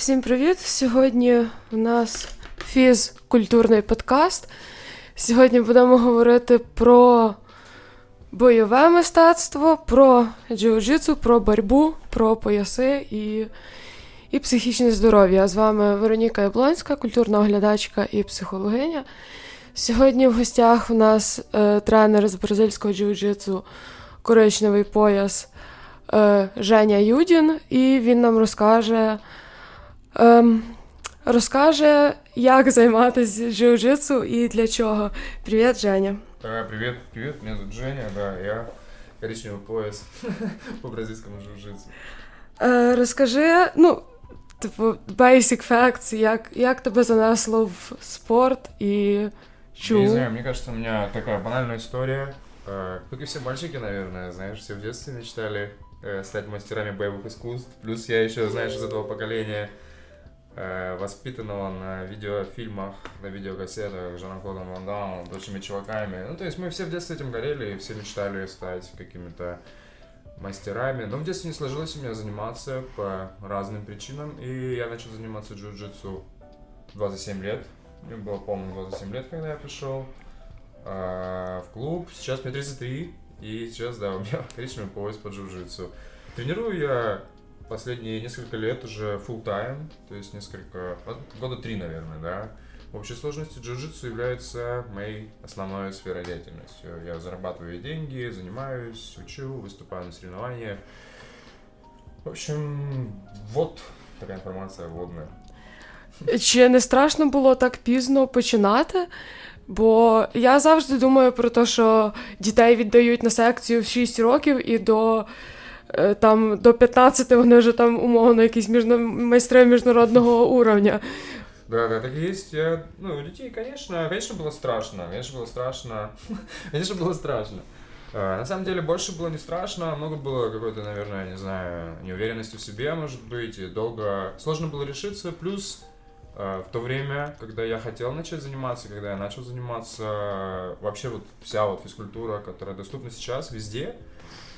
Всім привіт! Сьогодні у нас фіз-культурний подкаст. Сьогодні будемо говорити про бойове мистецтво, про джиу-джитсу, про боротьбу, про пояси і і психічне здоров'я. З вами Вероніка Яблонська, культурна оглядачка і психологиня. Сьогодні в гостях у нас е, тренер з бразильського джиу-джитсу коричневий пояс е, Женя Юдін, і він нам розкаже. Ем, розкаже, як займатися джиу-джитсу і для чого. Привіт, Женя. Да, привет, привет, меня зовут Женя, да, я коричневый пояс по бразильскому джиу-джитсу. Е, розкажи, ну, типу, basic facts, як, як тебе занесло в спорт і чому? Не знаю, мне кажется, у меня такая банальная история. Э, Как и все мальчики, наверное, знаешь, все в детстве мечтали э, стать мастерами боевых искусств. Плюс я еще, знаешь, из этого поколения э, воспитанного на видеофильмах, на видеокассетах с Жаном Клодом Ван Дамом, прочими чуваками. Ну, то есть мы все в детстве этим горели, и все мечтали стать какими-то мастерами. Но в детстве не сложилось у меня заниматься по разным причинам, и я начал заниматься джиу-джитсу 27 лет. Мне было, по-моему, 27 лет, когда я пришел э, в клуб. Сейчас мне 33, и сейчас, да, у меня коричневый пояс по джиу-джитсу. Тренирую я последние несколько лет уже full time, то есть несколько, вот года три, наверное, да. В общей сложности джиу-джитсу является моей основной сферой деятельности. Я зарабатываю деньги, занимаюсь, учу, выступаю на соревнованиях. В общем, вот такая информация вводная. Чи не страшно було так пізно починати? Бо я завжди думаю про те, що дітей віддають на секцію в 6 років і до е, там, до 15 вони вже там умовно якісь міжна... майстри міжнародного уровня. Да, да, так и есть. Я, ну, у детей, конечно, конечно, было страшно. Конечно, было страшно. конечно, было страшно. А, на самом деле, больше было не страшно, много было какой-то, наверное, не знаю, неуверенности в себе, может быть, и долго... Сложно было решиться, плюс а, в то время, когда я хотел начать заниматься, когда я начал заниматься, вообще вот вся вот физкультура, которая доступна сейчас везде,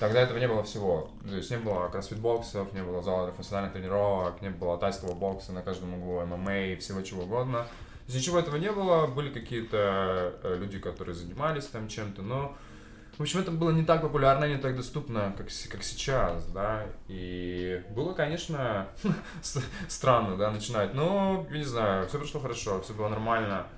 Тогда этого не было всего. То есть не было кроссфит-боксов, не было зала для профессиональных тренировок, не было тайского бокса на каждом углу, ММА, всего чего угодно. То есть ничего этого не было, были какие-то э, люди, которые занимались там чем-то, но, в общем, это было не так популярно, не так доступно, как, как сейчас, да, и было, конечно, странно, да, начинать, но, я не знаю, все прошло хорошо, все было нормально.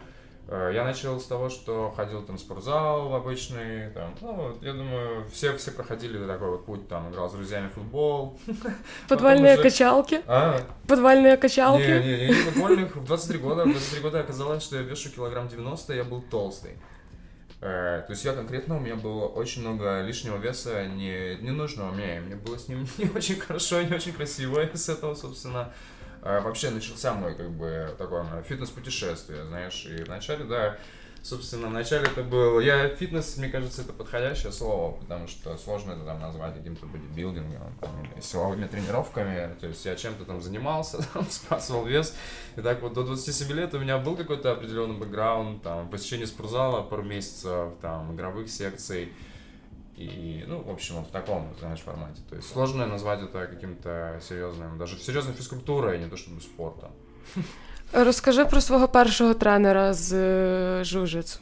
Э, Я начал с того, что ходил там в спортзал обычный, там, ну, вот, я думаю, все, все проходили такой вот путь, там, играл с друзьями в футбол. Подвальні уже- качалки. А, Подвальні качалки. не, не, не, не футбольных. В 23 года, в 23 года оказалось, что я вешу килограмм 90, я был толстый. Э, То есть я конкретно, у меня было очень много лишнего веса, не, ненужного мне, и мне было с ним не очень хорошо, не очень красиво, и с этого, собственно, вообще начался мой, как бы, такое фитнес-путешествие, знаешь, и вначале, да, собственно, вначале это был, я, фитнес, мне кажется, это подходящее слово, потому что сложно это там назвать каким-то бодибилдингом, там, или силовыми тренировками, то есть я чем-то там занимался, там, сбрасывал вес, и так вот до 27 лет у меня был какой-то определенный бэкграунд, там, посещение спортзала пару месяцев, там, игровых секций, и, ну, в общем, вот в таком, знаешь, формате. То есть сложно назвать это каким-то серьезным, даже серьезной физкультурой, а не то чтобы спортом. Розкажи про свого першого тренера з джиу-джитсу.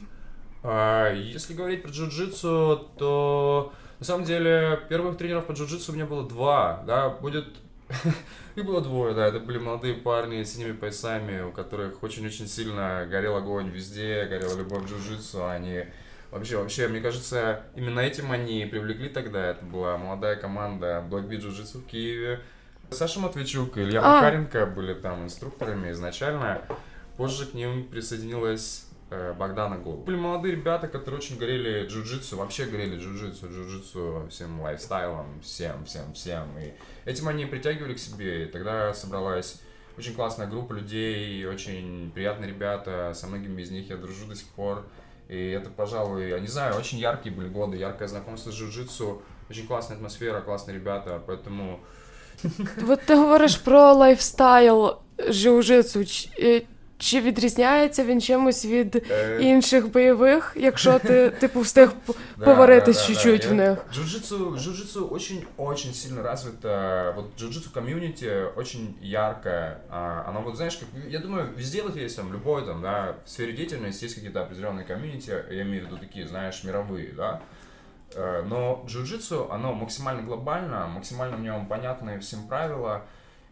А, Если говорить про джиу-джитсу, то на самом деле первых тренеров по джиу-джитсу у меня было два, да, будет... Их было двое, да, это были молодые парни с синими поясами, у которых очень-очень сильно горел огонь везде, горела любовь к джиу-джитсу, они Вообще, вообще, мне кажется, именно этим они привлекли тогда. Это была молодая команда Black Beat Jiu-Jitsu в Киеве. Саша Матвейчук и Илья А. Макаренко были там инструкторами изначально. Позже к ним присоединилась э, Богдана Гол. Были молодые ребята, которые очень горели джиу-джитсу, вообще горели джиу-джитсу, джиу-джитсу, всем лайфстайлом, всем, всем, всем. И этим они притягивали к себе, и тогда собралась очень классная группа людей, очень приятные ребята, со многими из них я дружу до сих пор. И это, пожалуй, я не знаю, очень яркие были годы, яркое знакомство с джиу-джитсу, очень классная атмосфера, классные ребята, поэтому От ти говориш про lifestyle джиу-джитсу. Ч- е, чи відрізняється він чимось від інших бойових, якщо ти типу встиг поваритись чуть-чуть в них? Джиу-джитсу, джиу-джитсу очень-очень сильно развито. Вот джиу-джитсу комьюнити очень яркое. Оно вот, знаешь, как, я думаю, везде вот есть там любой там, да, в сфере деятельности есть какие-то определенные комьюнити, я имею в виду такие, знаешь, мировые, да. Э, но джиу-джитсу, оно максимально глобально, максимально в нем понятные всем правила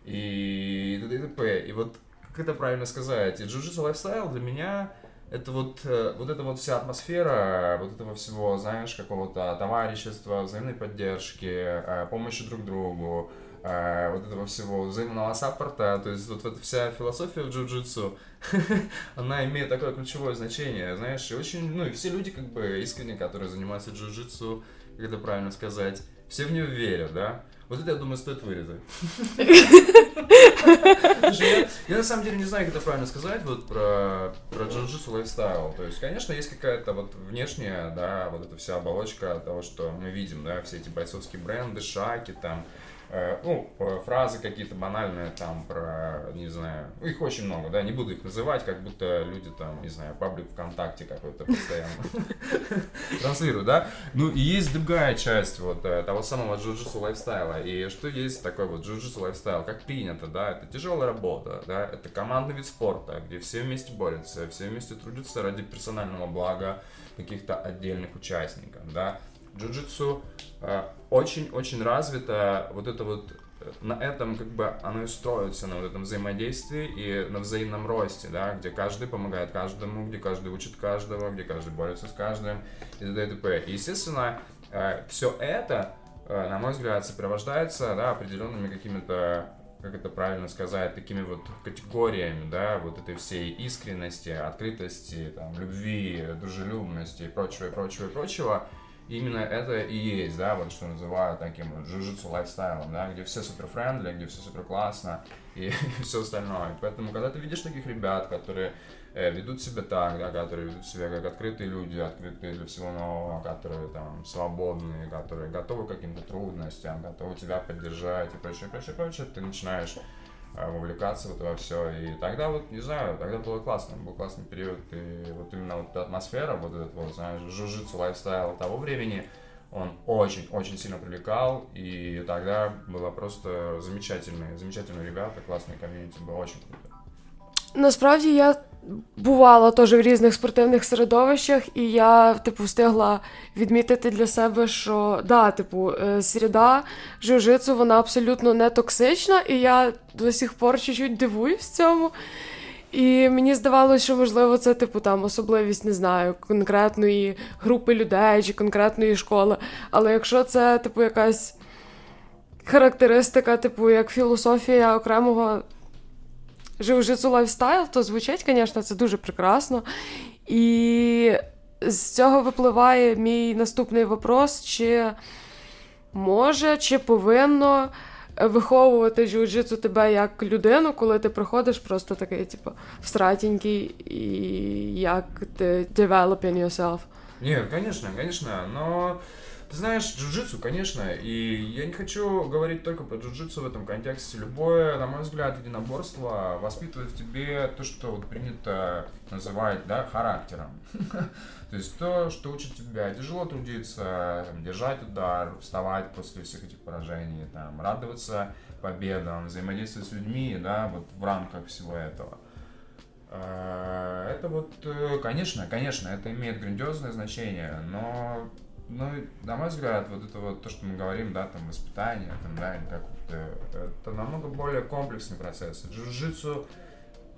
и т.д. и вот как это правильно сказать, джиу-джитсу лайфстайл для меня это вот, э, вот эта вот вся атмосфера вот этого всего, знаешь, какого-то товарищества, взаимной поддержки, э, помощи друг другу, э, вот этого всего взаимного саппорта, то есть вот эта вся философия в джиу-джитсу, она имеет такое ключевое значение, знаешь, и очень, ну и все люди как бы искренне, которые занимаются джиу-джитсу, как это правильно сказать, все в нее верят, да, вот это, я думаю, стоит вырезать. Я, на самом деле не знаю, как это правильно сказать, вот про, джиу-джитсу лайфстайл. То есть, конечно, есть какая-то вот внешняя, да, вот эта вся оболочка того, что мы видим, да, все эти бойцовские бренды, шаки там, ну, фразы какие-то банальные там про, не знаю, ну, их очень много, да, не буду их называть, как будто люди там, не знаю, паблик ВКонтакте какой-то постоянно транслируют, да. Ну, и есть другая часть вот э, того самого джиу-джитсу лайфстайла. И что есть такой вот джиу-джитсу lifestyle, как принято, да, это тяжелая работа, да, это командный вид спорта, где все вместе борются, все вместе трудятся ради персонального блага каких-то отдельных участников, да. Джиу-джитсу очень-очень развито вот это вот э, на этом как бы оно и строится, на вот этом взаимодействии и на взаимном росте, да, где каждый помогает каждому, где каждый учит каждого, где каждый борется с каждым и т.д. и т.п. Естественно, э, все это, э, на мой взгляд, сопровождается, да, определенными какими-то как это правильно сказать, такими вот категориями, да, вот этой всей искренности, открытости, там, любви, дружелюбности и прочего, и прочего, и прочего, именно это и есть, да, вот что называют таким вот лайфстайлом, да, где все супер friendly, где все супер классно и, и все остальное. Поэтому, когда ты видишь таких ребят, которые э, ведут себя так, да, которые ведут себя как открытые люди, открытые для всего нового, которые там свободные, которые готовы к каким-то трудностям, готовы тебя поддержать и прочее, прочее, прочее, ты начинаешь вовлекаться в это все. И тогда вот, не знаю, тогда было классно, был классный период. И вот именно вот эта атмосфера, вот этот вот, знаешь, джиу-джитсу lifestyle того времени, он очень-очень сильно привлекал, и тогда было просто замечательные, замечательные ребята, классные community, было очень круто. Насправді я бувала теж в різних спортивних середовищах, і я, типу, встигла відмітити для себе, що да, типу, е, середа жужицу, вона абсолютно не токсична, і я до сих пор чуть-чуть дивуюсь цьому. І мені здавалося, що можливо це типу там особливість, не знаю, конкретної групи людей чи конкретної школи. Але якщо це, типу, якась характеристика, типу, як філософія окремого жиу-житсу лайфстайл, то звучить, звісно, це дуже прекрасно. І з цього випливає мій наступний вопрос: чи може, чи повинно виховувати джиу-джитсу тебе як людину, коли ти приходиш просто такий, типу, встратенький, і як ти developing yourself? Ні, звісно, звісно, но Ты знаешь, джиу-джитсу, конечно, и я не хочу говорить только про джиу-джитсу в этом контексте. Любое, на мой взгляд, единоборство воспитывает в тебе то, что вот принято называть, да, характером. То есть то, что учит тебя тяжело трудиться, держать удар, вставать после всех этих поражений, там, радоваться победам, взаимодействовать с людьми, да, вот в рамках всего этого. А, это вот, э, конечно, конечно, это имеет грандиозное значение, но ну, на мой взгляд, вот это вот то, что мы говорим, да, там, воспитание, там, да, как это намного более комплексный процесс. Джиу-джитсу,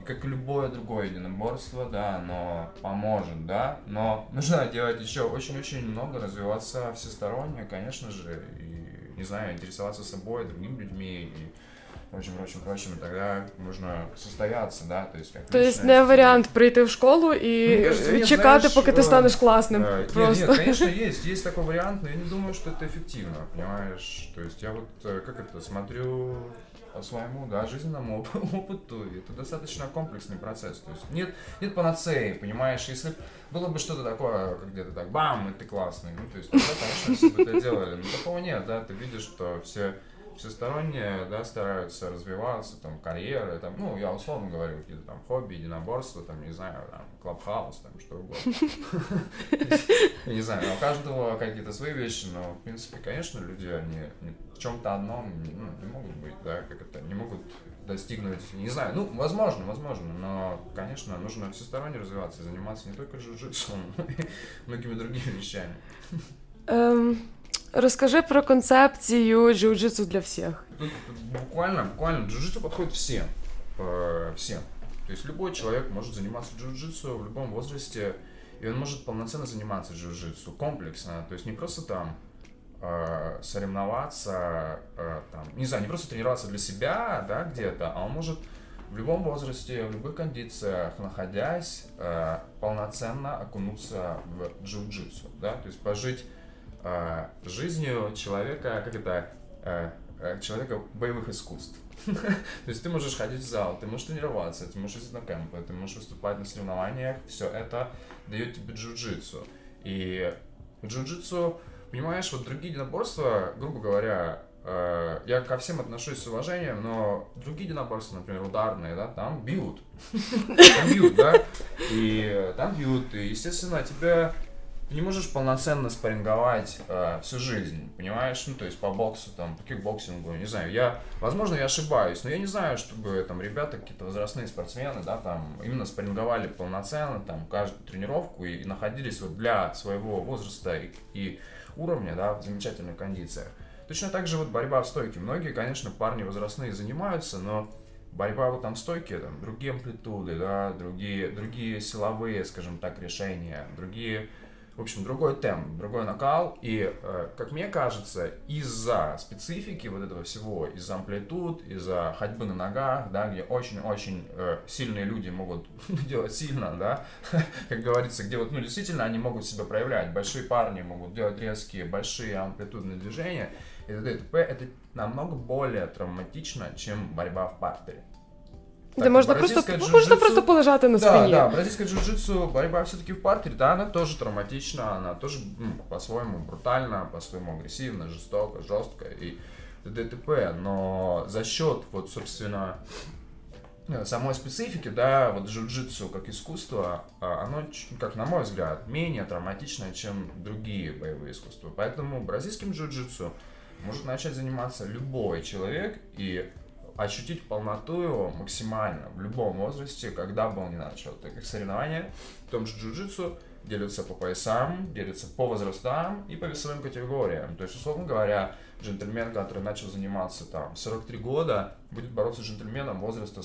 как и любое другое единоборство, да, оно поможет, да, но нужно делать еще очень-очень много, развиваться всесторонне, конечно же, и, не знаю, интересоваться собой, другими людьми, и прочим, прочим, прочим, и тогда можно состояться, да, то есть как То есть не вариант прийти в школу и ну, кажется, нет, чекати, знаешь, поки ты станешь классным. Э, просто. Нет, нет, конечно, есть, есть такой вариант, но я не думаю, что это эффективно, понимаешь? То есть я вот, э, как это, смотрю по своему, да, жизненному опыту, и это достаточно комплексный процесс, то есть нет, нет панацеи, понимаешь, если было бы что-то такое, как где-то так, бам, и ты классный, ну, то есть тогда, конечно, все бы это делали, но такого нет, да, ты видишь, что все всесторонне, да, стараются развиваться, там, карьеры, там, ну, я условно говорю, какие-то там хобби, единоборства, там, не знаю, там, клабхаус, там, что угодно. Не знаю, у каждого какие-то свои вещи, но, в принципе, конечно, люди, они в чем-то одном ну, не могут быть, да, как это, не могут достигнуть, не знаю, ну, возможно, возможно, но, конечно, нужно всесторонне развиваться заниматься не только джиу-джитсу, но и многими другими вещами. Расскажи про концепцию джиу-джитсу для всех. Тут буквально, буквально, джиу-джитсу подходит всем, э, всем. То есть любой человек может заниматься джиу-джитсу в любом возрасте, и он может полноценно заниматься джиу-джитсу, комплексно, то есть не просто там э, соревноваться, э, там, не знаю, не просто тренироваться для себя, да, где-то, а он может в любом возрасте, в любых кондициях, находясь, полноценно окунуться в джиу-джитсу, да, то есть пожить э, жизнью человека, как это, э, э человека боевых искусств. То есть ты можешь ходить в зал, ты можешь тренироваться, ты можешь ездить на кемпы, ты можешь выступать на соревнованиях, все это дает тебе джиу-джитсу. И джиу-джитсу Понимаешь, вот другие единоборства, грубо говоря, э, я ко всем отношусь с уважением, но другие единоборства, например, ударные, да, там бьют. Там бьют, да, и там бьют, и, естественно, тебя ты не можешь полноценно спарринговать э, всю жизнь, понимаешь? Ну, то есть по боксу, там, по кикбоксингу, не знаю. Я, возможно, я ошибаюсь, но я не знаю, чтобы там ребята, какие-то возрастные спортсмены, да, там, именно спарринговали полноценно, там, каждую тренировку и, и находились вот для своего возраста и, и уровня, да, в замечательных кондициях. Точно так же вот борьба в стойке. Многие, конечно, парни возрастные занимаются, но борьба вот там в стойке, там, другие амплитуды, да, другие, другие силовые, скажем так, решения, другие в общем, другой темп, другой накал. И, э, как мне кажется, из-за специфики вот этого всего, из-за амплитуд, из-за ходьбы на ногах, да, где очень-очень э, сильные люди могут делать сильно, да, как говорится, где вот, ну, действительно они могут себя проявлять. Большие парни могут делать резкие, большие амплитудные движения. И ДТП это намного более травматично, чем борьба в партере. Так, да, можно просто, можно просто полежати на да, спине. Да, бразильская джиу-джитсу, борьба все-таки в партере, да, она тоже травматична, она тоже ну, по-своему брутальна, по-своему агрессивна, жестоко, жестко и ДТП, но за счет, вот, собственно, самой специфики, да, вот джиу-джитсу как искусство, а, оно, как на мой взгляд, менее травматичное, чем другие боевые искусства. Поэтому бразильским джиу-джитсу может начать заниматься любой человек, и ощутить полноту его максимально в любом возрасте, когда бы он ни начал. Так как соревнования в том же джиу-джитсу делятся по поясам, делятся по возрастам и по весовым категориям. То есть, условно говоря, джентльмен, который начал заниматься там 43 года, будет бороться с джентльменом возраста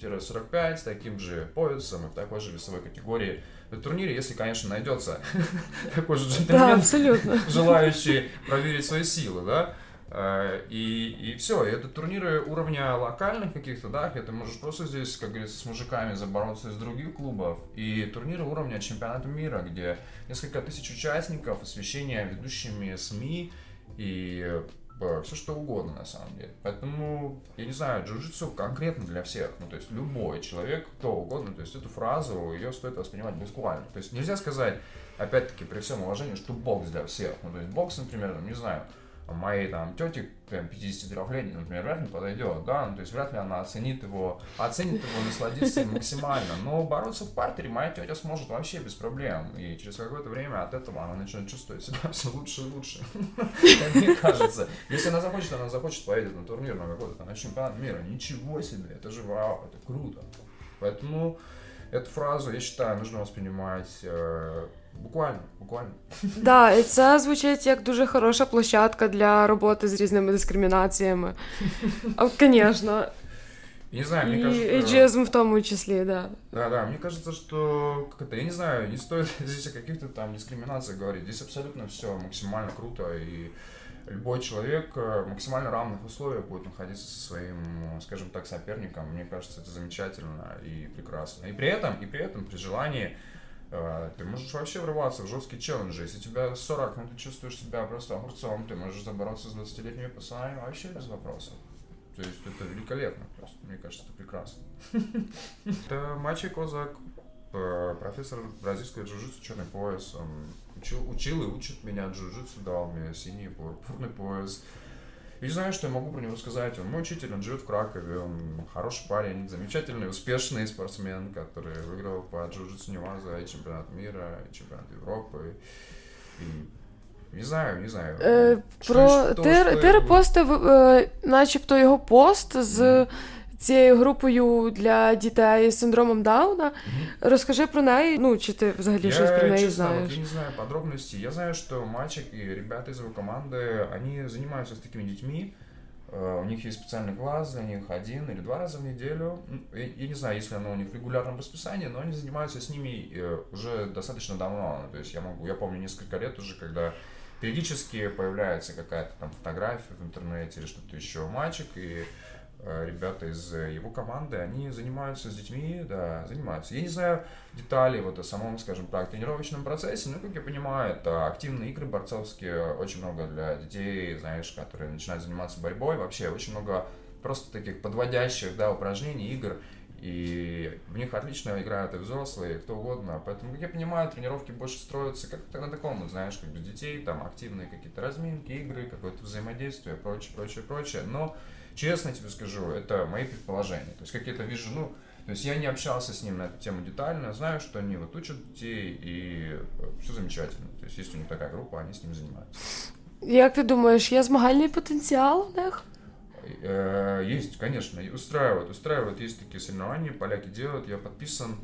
40-45 с таким же поясом и в такой же весовой категории на турнире, если, конечно, найдется такой же джентльмен, желающий проверить свои силы, да. Э, и, и все, и это турниры уровня локальных каких-то, да, где ты можешь просто здесь, как говорится, с мужиками забороться из других клубов, и турниры уровня чемпионата мира, где несколько тысяч участников, освещение ведущими СМИ и э, все что угодно на самом деле. Поэтому, я не знаю, джиу-джитсу конкретно для всех. Ну, то есть любой человек, кто угодно, то есть эту фразу, ее стоит воспринимать буквально. То есть нельзя сказать, опять-таки, при всем уважении, что бокс для всех. Ну, то есть бокс, например, не знаю, моей там тети, прям 53-летней, например, вряд ли подойдет, да, ну, то есть вряд ли она оценит его, оценит его, насладится максимально, но бороться в партере моя тетя сможет вообще без проблем, и через какое-то время от этого она начнет чувствовать себя все лучше и лучше, мне кажется. Если она захочет, она захочет, поедет на турнир на какой-то там на чемпионат мира, ничего себе, это же вау, это круто. Поэтому эту фразу, я считаю, нужно воспринимать э, Буквально, буквально. Да, і це звучить як дуже хороша площадка для роботи з різними дискримінаціями. Звісно. Не знаю, мне и кажется... эйджизм в том числе, да. Да, да, мне кажется, что, как это, я не знаю, не стоит здесь о каких-то там дискриминациях говорить. Здесь абсолютно все максимально круто, и любой человек в максимально равных условиях будет находиться со своим, скажем так, соперником. Мне кажется, это замечательно и прекрасно. И при этом, и при этом при желании а, ты можешь вообще врываться в жесткие челленджи. Если тебя 40, но ты чувствуешь себя просто огурцом, ты можешь забороться с 20-летними пацанами вообще без вопросов. То есть это великолепно просто. Мне кажется, это прекрасно. Это Мачи Козак, э, профессор бразильского джиу-джитсу, черный пояс. Он учил, учил и учит меня джиу-джитсу, дал мне синий пурпурный пояс. И знаю, что я могу про него сказать. Он мой учитель, он живет в Кракове, он хороший парень, замечательный, успешный спортсмен, который выиграл по джиу-джитсу Неваза и чемпионат мира, и чемпионат Европы. І не знаю, не знаю. Е, про... Ти, ти репостив е, начебто його пост з цією групою для дітей з синдромом Дауна. Mm-hmm. Розкажи про неї, ну, чи ти взагалі я, щось про неї честно, знаешь? Вот я не знаю подробностей. Я знаю, что мальчик и ребята из его команды, они занимаются с такими детьми, у них есть специальный класс для них один или два раза в неделю. Я не знаю, если оно у них в регулярном расписании, но они занимаются с ними э, уже достаточно давно. То есть я могу, я помню несколько лет уже, когда периодически появляется какая-то там фотография в интернете или что-то еще мальчик, и э, ребята из его команды, они занимаются с детьми, да, занимаются. Я не знаю деталей вот о самом, скажем так, тренировочном процессе, но, как я понимаю, это активные игры борцовские, очень много для детей, знаешь, которые начинают заниматься борьбой, вообще очень много просто таких подводящих, да, упражнений, игр, и в них отлично играют и взрослые, и кто угодно. Поэтому, как я понимаю, тренировки больше строятся как-то на таком, знаешь, как бы детей, там активные какие-то разминки, игры, какое-то взаимодействие, прочее, прочее, прочее. Но, честно тебе скажу, это мои предположения. То есть, как я это вижу, ну, то есть я не общался с ним на эту тему детально, знаю, что они вот учат детей, и все замечательно. То есть есть у них такая группа, они с ним занимаются. Як ти думаєш, є змагальний потенціал у них? Э, есть, конечно, устраивают, устраивают, есть такие соревнования, поляки делают, я подписан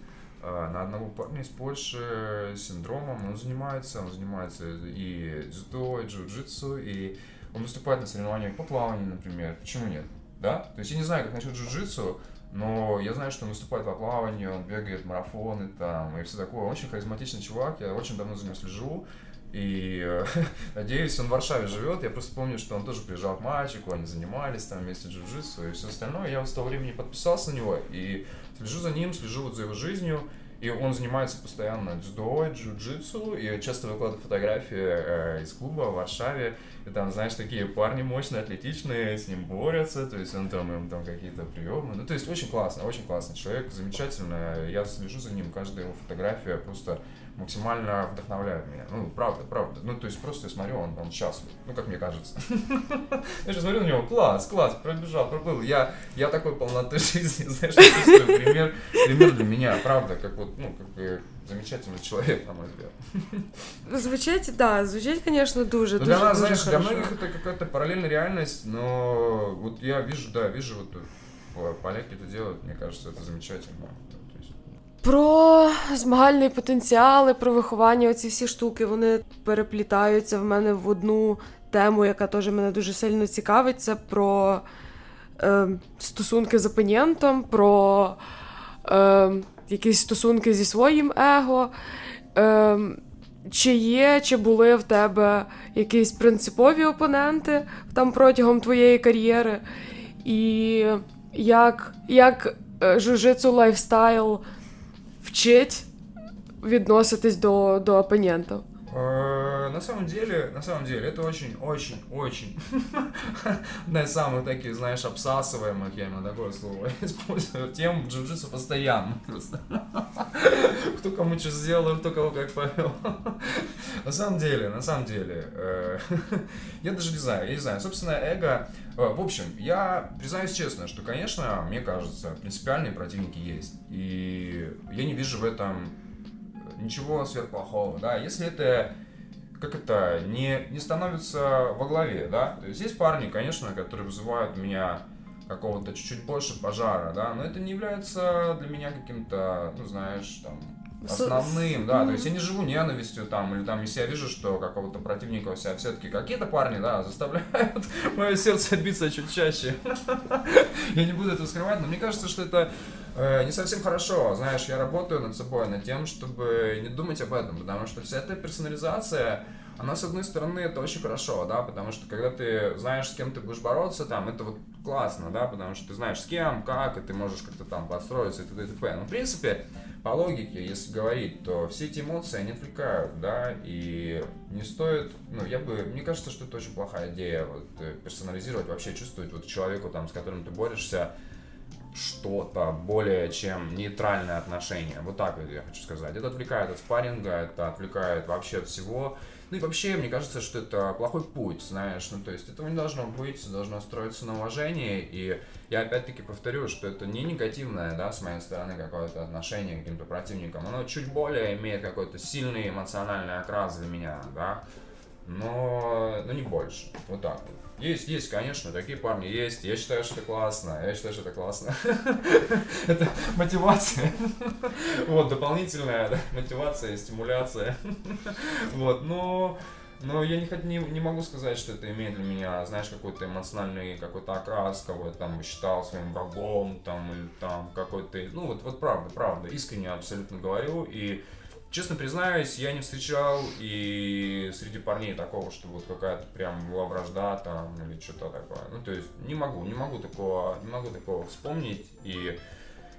э, на одного парня из Польши с синдромом, он занимается, он занимается и дзюдо, и джиу-джитсу, и он выступает на соревнованиях по плаванию, например, почему нет, да? То есть я не знаю, как насчет джиу-джитсу, но я знаю, что он выступает по плаванию, он бегает марафоны там и все такое. Он очень харизматичный чувак, я очень давно за ним слежу. И э, надеюсь, он в Варшаве живет. Я просто помню, что он тоже приезжал к мальчику, они занимались там вместе джиу-джитсу и все остальное. Я с того времени подписался на него и слежу за ним, слежу вот за его жизнью. И он занимается постоянно дзюдо, джиу-джитсу, и часто выкладывает фотографии э, из клуба в Варшаве. И там, знаешь, такие парни мощные, атлетичные, с ним борются, то есть он там им там какие-то приемы. Ну, то есть очень классно, очень классный человек, замечательно. Я слежу за ним, каждая его фотография просто максимально вдохновляют меня. Ну, правда, правда. Ну, то есть просто я смотрю, он, он счастлив. Ну, как мне кажется. Я же смотрю на него, класс, класс, пробежал, проплыл. Я, я такой полноты жизни, знаешь, пример, пример для меня, правда, как вот, ну, как бы замечательный человек, на мой взгляд. Звучать, да, звучать, конечно, дуже, ну, для нас, знаешь, для многих это какая-то параллельная реальность, но вот я вижу, да, вижу, вот поляки это делают, мне кажется, это замечательно. Про змагальний потенціал, і про виховання оці всі штуки вони переплітаються в мене в одну тему, яка теж мене дуже сильно цікавить. Це про е, стосунки з опонентом, про е, якісь стосунки зі своїм его. Е, чи є, чи були в тебе якісь принципові опоненти там протягом твоєї кар'єри? І як як е, жужицу лайфстайл вчить відноситись до, до опонентів? На самом деле, на самом деле, это очень, очень, очень одна из самых таких, знаешь, обсасываемых, я именно такое слово использую, тем в джиу-джитсу постоянно. Кто кому что сделал, кто кого как повел. На самом деле, на самом деле, э, я даже не знаю, я не знаю, собственно, эго, э, в общем, я признаюсь честно, что, конечно, мне кажется, принципиальные противники есть, и я не вижу в этом ничего сверхплохого, да, если это как это, не, не становится во главе, да, то есть есть парни, конечно, которые вызывают у меня какого-то чуть-чуть больше пожара, да, но это не является для меня каким-то, ну, знаешь, там, основным, да, то есть я не живу ненавистью там, или там, если я вижу, что какого-то противника у себя все-таки какие-то парни, да, заставляют мое сердце биться чуть чаще. я не буду это скрывать, но мне кажется, что это не совсем хорошо, знаешь, я работаю над собой, над тем, чтобы не думать об этом, потому что вся эта персонализация, она, с одной стороны, это очень хорошо, да, потому что когда ты знаешь, с кем ты будешь бороться, там, это вот классно, да, потому что ты знаешь, с кем, как, и ты можешь как-то там подстроиться и т.д. и т.п. Но, в принципе, по логике, если говорить, то все эти эмоции, они отвлекают, да, и не стоит, ну, я бы, мне кажется, что это очень плохая идея, вот, э, персонализировать, вообще чувствовать вот человеку, там, с которым ты борешься, что-то более чем нейтральное отношение. Вот так я хочу сказать. Это отвлекает от спарринга, это отвлекает вообще от всего. Ну и вообще, мне кажется, что это плохой путь, знаешь, ну то есть этого не должно быть, должно строиться на уважении, и я опять-таки повторю, что это не негативное, да, с моей стороны какое-то отношение к каким-то противникам, оно чуть более имеет какой-то сильный эмоциональный окрас для меня, да, но, но не больше, вот так вот. Есть, есть, конечно, такие парни есть. Я считаю, что это классно. Я считаю, что это классно. Это мотивация. Вот, дополнительная мотивация, стимуляция. Вот, но... Но я не, не, не могу сказать, что это имеет для меня, знаешь, какой-то эмоциональный какой-то окрас, кого я там считал своим врагом, там, или там какой-то... Ну, вот, вот правда, правда, искренне абсолютно говорю, и Честно признаюсь, я не встречал и среди парней такого, что вот какая-то прям была вражда там или что-то такое. Ну, то есть не могу, не могу такого, не могу такого вспомнить. И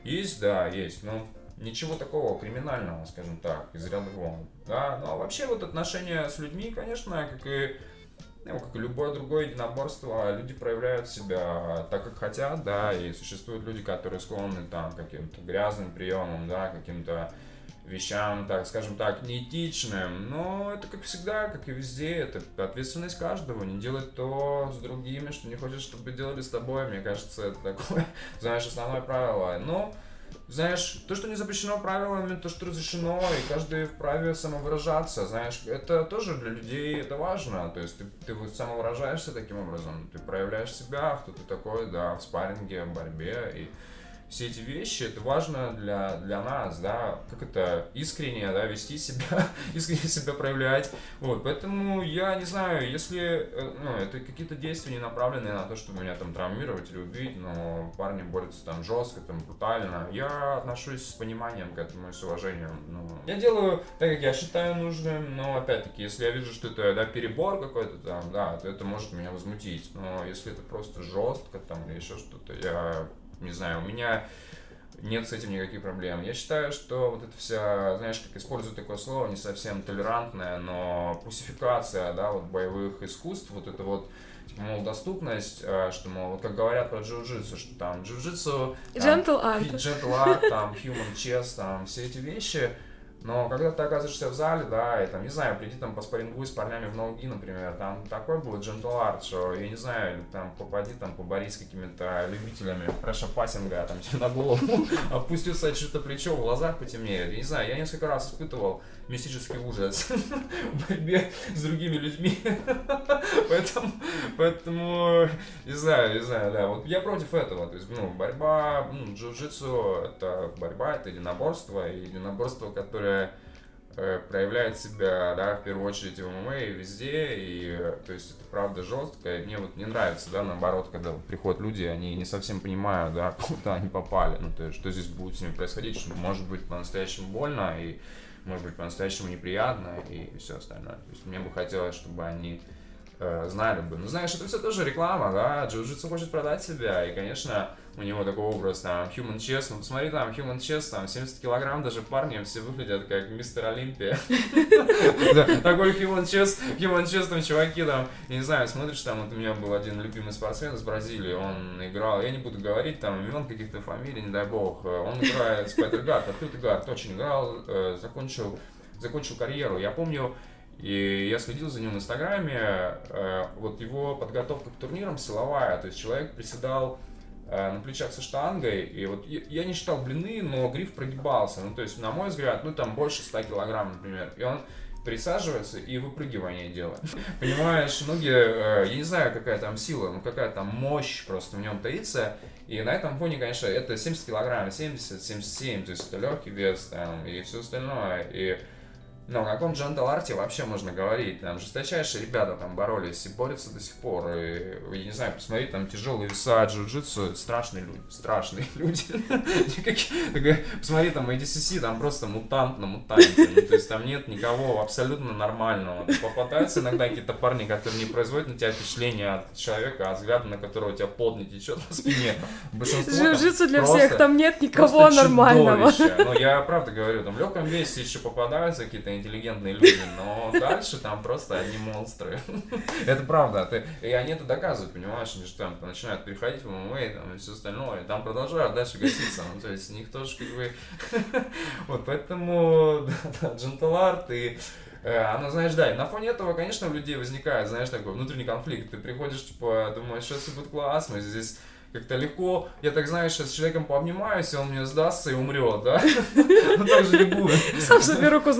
есть, да, есть, но ничего такого криминального, скажем так, из ряда вон. Да, ну а вообще вот отношения с людьми, конечно, как и ну, как и любое другое единоборство, люди проявляют себя так, как хотят, да, и существуют люди, которые склонны там каким-то грязным приемам, да, каким-то вещам, так скажем так, неэтичным, но это как всегда, как и везде, это ответственность каждого, не делать то с другими, что не хочешь, чтобы делали с тобой, мне кажется, это такое, знаешь, основное правило. Но, знаешь, то, что не запрещено правилами, то, что разрешено, и каждый вправе самовыражаться, знаешь, это тоже для людей это важно, то есть ты, ты вот самовыражаешься таким образом, ты проявляешь себя, кто ты такой, да, в спарринге, в борьбе, и все эти вещи, это важно для, для нас, да, как это искренне, да, вести себя, искренне себя проявлять, вот, поэтому я не знаю, если, э, ну, это какие-то действия не направленные на то, чтобы меня там травмировать или убить, но парни борются там жестко, там брутально, я отношусь с пониманием к этому и с уважением, ну, я делаю так, как я считаю нужным, но, опять-таки, если я вижу, что это, да, перебор какой-то там, да, то это может меня возмутить, но если это просто жестко там или еще что-то, я не знаю, у меня нет с этим никаких проблем. Я считаю, что вот это вся, знаешь, как использую такое слово, не совсем толерантное, но пусификация, да, вот боевых искусств, вот это вот, типа, мол, доступность, э, что, мол, вот как говорят про джиу-джитсу, что там джиу-джитсу... Gentle art. Gentle art, там, human chess, там, все эти вещи, но когда ты оказываешься в зале, да, и там, не знаю, приди там поспорингуй с парнями в ноги, например, там такой будет gentle art, что, я не знаю, там попади там поборись с какими-то любителями прэша-пассинга, там тебе на голову опустится что-то плечо, в глазах потемнеет. Я не знаю, я несколько раз испытывал мистический ужас в борьбе с другими людьми. поэтому, поэтому, не знаю, не знаю, да, вот я против этого. То есть, ну, борьба, ну, джиу-джитсу это борьба, это единоборство, и единоборство, которое э, проявляет себя, да, в первую очередь в ММА и везде, и, то есть, это правда жестко, и мне вот не нравится, да, наоборот, когда приходят люди, они не совсем понимают, да, куда они попали, ну, то есть, что здесь будет с ними происходить, что может быть по-настоящему больно, и может быть, по-настоящему неприятно и все остальное. То есть мне бы хотелось, чтобы они э, знали бы. Ну, знаешь, это все тоже реклама, да, джиу-джитсу хочет продать себя, и, конечно, у него такой образ, там, Human Chess, ну, посмотри, там, Human Chess, там, 70 килограмм, даже парни все выглядят как мистер Олимпия. Такой Human Chess, Human Chess, там, чуваки, там, я не знаю, смотришь, там, вот у меня был один любимый спортсмен из Бразилии, он играл, я не буду говорить, там, имен каких-то фамилий, не дай бог, он играет Спайдергард, открытый очень играл, э, закончил, закончил карьеру. Я помню, и я следил за ним в Инстаграме, э, вот его подготовка к турнирам силовая, то есть человек приседал на плечах со штангой, и вот я не считал длины, но гриф прогибался, ну, то есть, на мой взгляд, ну, там больше 100 килограмм, например, и он присаживается и выпрыгивание делает. Понимаешь, ноги, э, я не знаю, какая там сила, ну, какая там мощь просто в нем таится, и на этом фоне, конечно, это 70 килограмм, 70, 77, то есть это легкий вес там и все остальное, и но о каком джентл-арте вообще можно говорить? Там жесточайшие ребята там боролись и борются до сих пор. И, я не знаю, посмотри, там тяжелые веса, джиу-джитсу, страшные люди, страшные люди. Посмотри, там ADCC, там просто мутант на мутанте. Ну, то есть там нет никого абсолютно нормального. Попадаются иногда какие-то парни, которые не производят на тебя впечатление от человека, а взгляда на которого у тебя пот не течет по спине. Джиу-джитсу для всех, там нет никого нормального. Но я правда говорю, там в легком весе еще попадаются какие-то интеллигентные люди, но дальше там просто одни монстры. Это правда. Ты, и они это доказывают, понимаешь? Они же там начинают переходить в ММА там, и все остальное, и там продолжают дальше гаситься. Ну, то есть у них тоже как бы... Вот поэтому Дженталарт и э, она, знаешь, да, и на фоне этого, конечно, у людей возникает, знаешь, такой внутренний конфликт. Ты приходишь, типа, думаешь, сейчас будет классно, здесь как-то легко, я так знаю, сейчас с человеком пообнимаюсь, и он мне сдастся и умрет, да? Ну так же не будет. Сам себе руку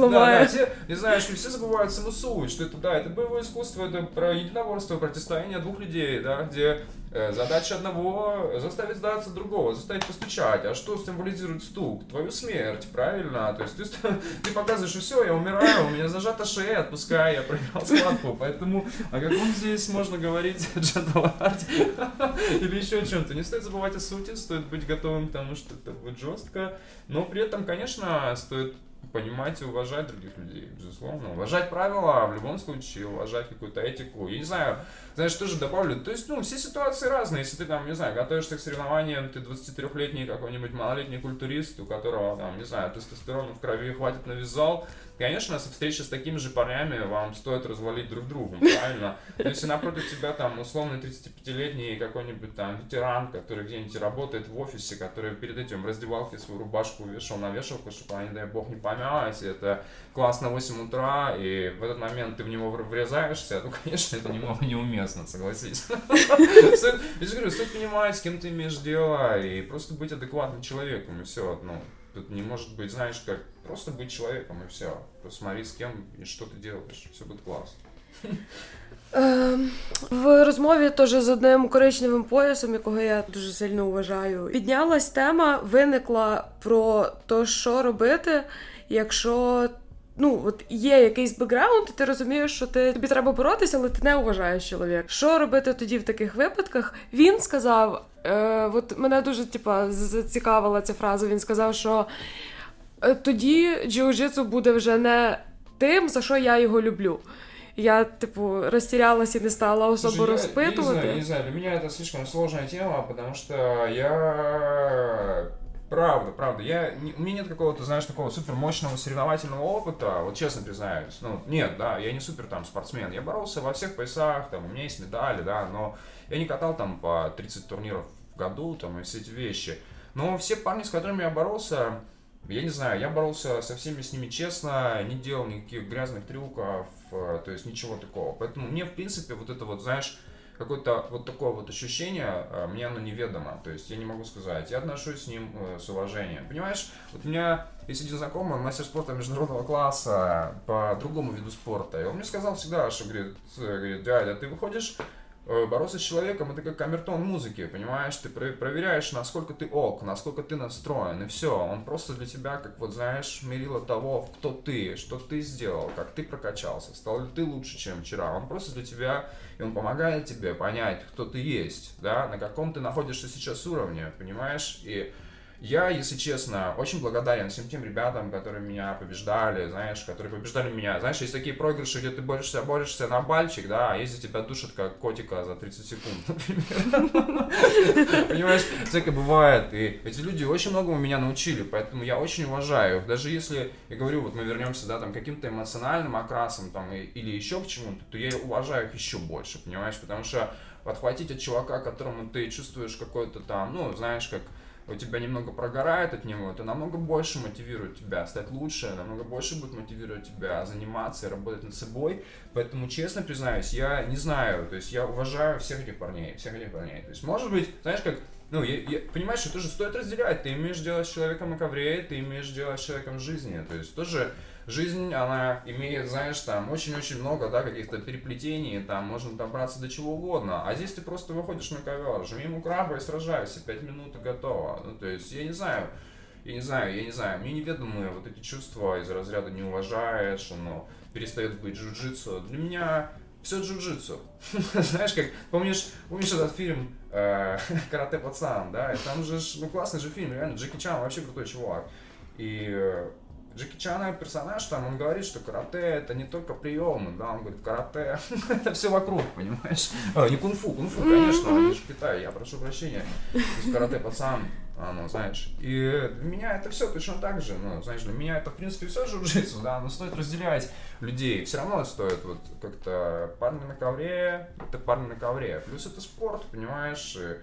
не знаю, что все забывают самосуть, что это, да, это боевое искусство, это про единоборство, противостояние двух людей, да, где задача одного заставить сдаться другого, заставить постучать. А что символизирует стук? Твою смерть, правильно? То есть ты, ты показываешь, что все, я умираю, у меня зажата шея, отпускай, я проиграл схватку. Поэтому о каком здесь можно говорить джентларде или еще о чем-то? Не стоит забывать о сути, стоит быть готовым к тому, что это будет жестко. Но при этом, конечно, стоит понимать и уважать других людей, безусловно. Уважать правила в любом случае, уважать какую-то этику. Я не знаю, знаешь, тоже добавлю. То есть, ну, все ситуации разные. Если ты там, не знаю, готовишься к соревнованиям, ты 23-летний какой-нибудь малолетний культурист, у которого там, не знаю, тестостерона в крови хватит на вязал, Конечно, со встречи с такими же парнями вам стоит развалить друг другу, правильно? Но если напротив тебя там условный 35-летний какой-нибудь там ветеран, который где-нибудь работает в офисе, который перед этим в раздевалке свою рубашку вешал на вешалку, чтобы не дай бог, не помялась, это класс на 8 утра, и в этот момент ты в него врезаешься, ну, конечно, это немного неуместно, согласись. Я же говорю, стоит понимать, с кем ты имеешь дело, и просто быть адекватным человеком, и все, ну, Тут не может быть, знаешь, как просто быть человеком и все. Посмотри, с кем і що ти делаешь, все буде класно. Ем, в розмові теж з одним коричневим поясом, якого я дуже сильно вважаю, піднялась тема, виникла про те, що робити, якщо ну от є якийсь бекграунд, і ти розумієш, що ти тобі треба боротися, але ти не вважаєш чоловік. Що робити тоді в таких випадках? Він сказав: е, от мене дуже типа зацікавила ця фраза. Він сказав, що тоді джиу-джитсу буде вже не тим, за що я його люблю. Я, типу, растерялась и не стала особо Слушай, распытывать. Я, я не знаю, не знаю, для меня это слишком сложная тема, потому что я Правда, правда. Я, у меня нет какого-то, знаешь, такого супер мощного соревновательного опыта, вот честно признаюсь. Ну, нет, да, я не супер там спортсмен. Я боролся во всех поясах, там, у меня есть медали, да, но я не катал там по 30 турниров в году, там, и все эти вещи. Но все парни, с которыми я боролся, я не знаю, я боролся со всеми с ними честно, не делал никаких грязных трюков, э, то есть ничего такого. Поэтому мне, в принципе, вот это вот, знаешь, какое-то вот такое вот ощущение, а, мне оно неведомо, то есть я не могу сказать. Я отношусь с ним э, с уважением. Понимаешь, вот у меня есть один знакомый, мастер спорта международного класса по другому виду спорта, и он мне сказал всегда, что, говорит, говорит дядя, ты выходишь Э, бороться с человеком это как камертон музыки, понимаешь? Ты проверяешь, насколько ты ок, насколько ты настроен, и все. Он просто для тебя, как вот знаешь, мерило того, кто ты, что ты сделал, как ты прокачался, стал ли ты лучше, чем вчера. Он просто для тебя, и он помогает тебе понять, кто ты есть, да, на каком ты находишься сейчас уровне, понимаешь? И я, если честно, очень благодарен всем тем ребятам, которые меня побеждали, знаешь, которые побеждали меня. Знаешь, есть такие проигрыши, где ты борешься, борешься на бальчик, да, а если тебя душат как котика за 30 секунд, например. Понимаешь, всякое бывает. И эти люди очень многому меня научили, поэтому я очень уважаю. Даже если, я говорю, вот мы вернемся, да, там, каким-то эмоциональным окрасом, там, или еще к чему-то, то я уважаю их еще больше, понимаешь, потому что подхватить от чувака, которому ты чувствуешь какой-то там, ну, знаешь, как у тебя немного прогорает от него, это намного больше мотивирует тебя стать лучше, намного больше будет мотивировать тебя заниматься и работать над собой. Поэтому, честно признаюсь, я не знаю, то есть я уважаю всех этих парней, всех этих парней. То есть, может быть, знаешь, как ну, я, я, понимаешь, что тоже стоит разделять. Ты имеешь дело с человеком на ковре, ты имеешь дело с человеком в жизни. То есть тоже жизнь, она имеет, знаешь, там очень-очень много, да, каких-то переплетений, там можно добраться до чего угодно. А здесь ты просто выходишь на ковер, жми ему краба и сражайся, пять минут и готово. Ну, то есть, я не знаю, я не знаю, я не знаю, мне неведомые вот эти чувства из разряда не уважаешь, оно перестает быть джиу-джитсу. Для меня все джиу-джитсу. Знаешь, как, помнишь, помнишь этот фильм э, «Карате пацан», да? И там же, ну, классный же фильм, реально, Джеки Чан вообще крутой чувак. И э, Джеки Чана персонаж, там он говорит, что карате это не только приемы, да, он говорит, карате это все вокруг, понимаешь? А, не кунг-фу, кунг-фу, конечно, они же в Китае, я прошу прощения. То есть карате пацан, ну, знаешь. И для меня это все точно так же, ну, знаешь, для меня это, в принципе, все джиу-джитсу, да, но стоит разделять людей. Все равно стоит вот как-то парни на ковре, это парни на ковре. Плюс это спорт, понимаешь, и,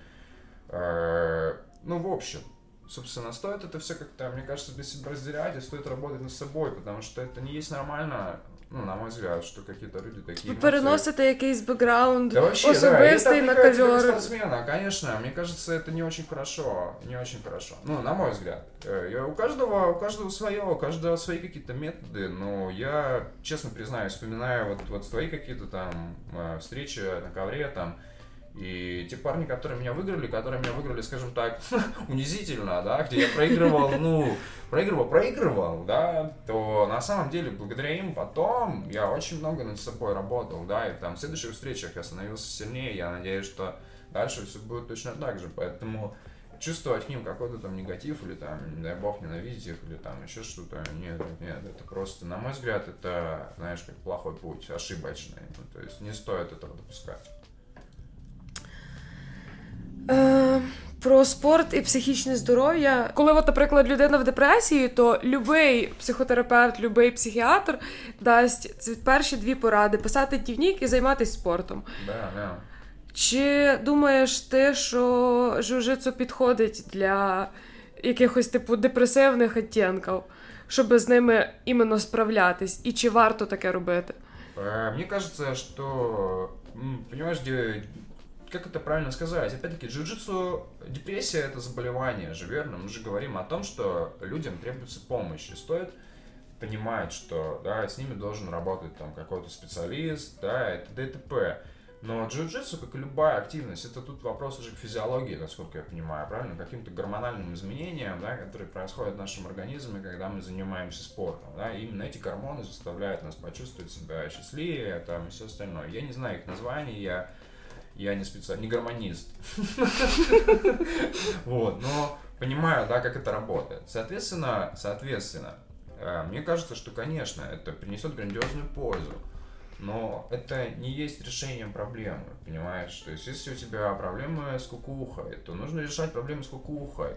э, ну, в общем Собственно, стоит это все как-то, мне кажется, для себя разделять и стоит работать над собой, потому что это не есть нормально ну, на мой взгляд, що какие-то люди такі емоції... переносити якийсь бекграунд да, вообще, особистий да, на ковер. спортсмена, конечно, мне кажется, это не очень хорошо, не очень хорошо. Ну, на мой взгляд. Э, у каждого, у каждого свое, у каждого свои какие-то методы, но я, честно признаюсь, вспоминаю вот, вот свои какие-то там э, встречи на ковре, там, и те парни, которые меня выиграли, которые меня выиграли, скажем так, унизительно, да, где я проигрывал, ну, проигрывал, проигрывал, да, то на самом деле благодаря им потом я очень много над собой работал, да, и там в следующих встречах я становился сильнее, я надеюсь, что дальше все будет точно так же, поэтому чувствовать к ним какой-то там негатив или там, не дай бог, ненавидеть их или там еще что-то, нет, нет, это просто, на мой взгляд, это, знаешь, как плохой путь, ошибочный, ну, то есть не стоит этого допускать. Е, Про спорт і психічне здоров'я. Коли, от, наприклад, людина в депресії, то будь-який психотерапевт, будь-який психіатр дасть ці перші дві поради: писати дневник і займатися спортом. Да, да. Чи думаєш ти, що жужицу підходить для якихось типу депресивних оттінків, щоб з ними іменно справлятись? І чи варто таке робити? Мені кажется, що понимаешь, как это правильно сказать? Опять-таки, джиу-джитсу, депрессия это заболевание же, верно? Мы же говорим о том, что людям требуется помощь. И стоит понимать, что да, с ними должен работать там какой-то специалист, да, это ДТП. Но джиу-джитсу, как и любая активность, это тут вопрос уже к физиологии, насколько я понимаю, правильно? Каким-то гормональным изменениям, да, которые происходят в нашем организме, когда мы занимаемся спортом. Да, и именно эти гормоны заставляют нас почувствовать себя счастливее там, и все остальное. Я не знаю их названий, я я не специалист, не гармонист. Вот, но понимаю, да, как это работает. Соответственно, соответственно, э, мне кажется, что, конечно, это принесет грандиозную пользу. Но это не есть решением проблемы, понимаешь? То есть, если у тебя проблемы с кукухой, то нужно решать проблемы с кукухой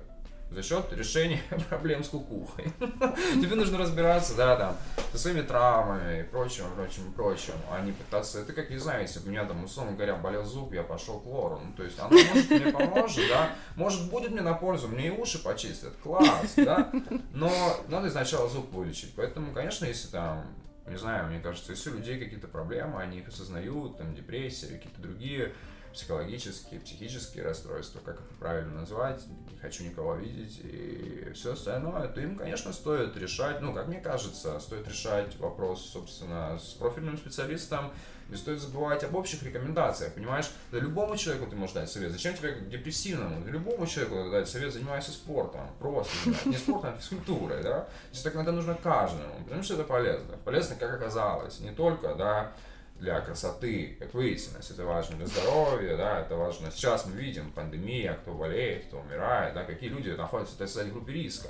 за счет решения проблем с кукухой. Тебе нужно разбираться, да, там, со своими травмами и прочим, прочим, прочим, а не пытаться, это как, не знаю, если бы у меня там, условно говоря, болел зуб, я пошел к лору, ну, то есть оно может мне поможет, да, может будет мне на пользу, мне и уши почистят, класс, да, но надо сначала зуб вылечить, поэтому, конечно, если там не знаю, мне кажется, если у людей какие-то проблемы, они их осознают, там, депрессия, какие-то другие психологические, психические расстройства, как это правильно назвать, не хочу никого видеть и все остальное, то им, конечно, стоит решать, ну, как мне кажется, стоит решать вопрос, собственно, с профильным специалистом, не стоит забывать об общих рекомендациях, понимаешь? Да любому человеку ты можешь дать совет. Зачем тебе депрессивному? Да любому человеку дать совет, занимайся спортом. Просто. Не спортом, а физкультурой, да? Если так иногда нужно каждому, потому что это полезно. Полезно, как оказалось, не только, да, для красоты, как выяснилось, это важно для здоровья, да, это важно. Сейчас мы видим пандемия, кто болеет, кто умирает, да, какие люди находятся, в группе риска.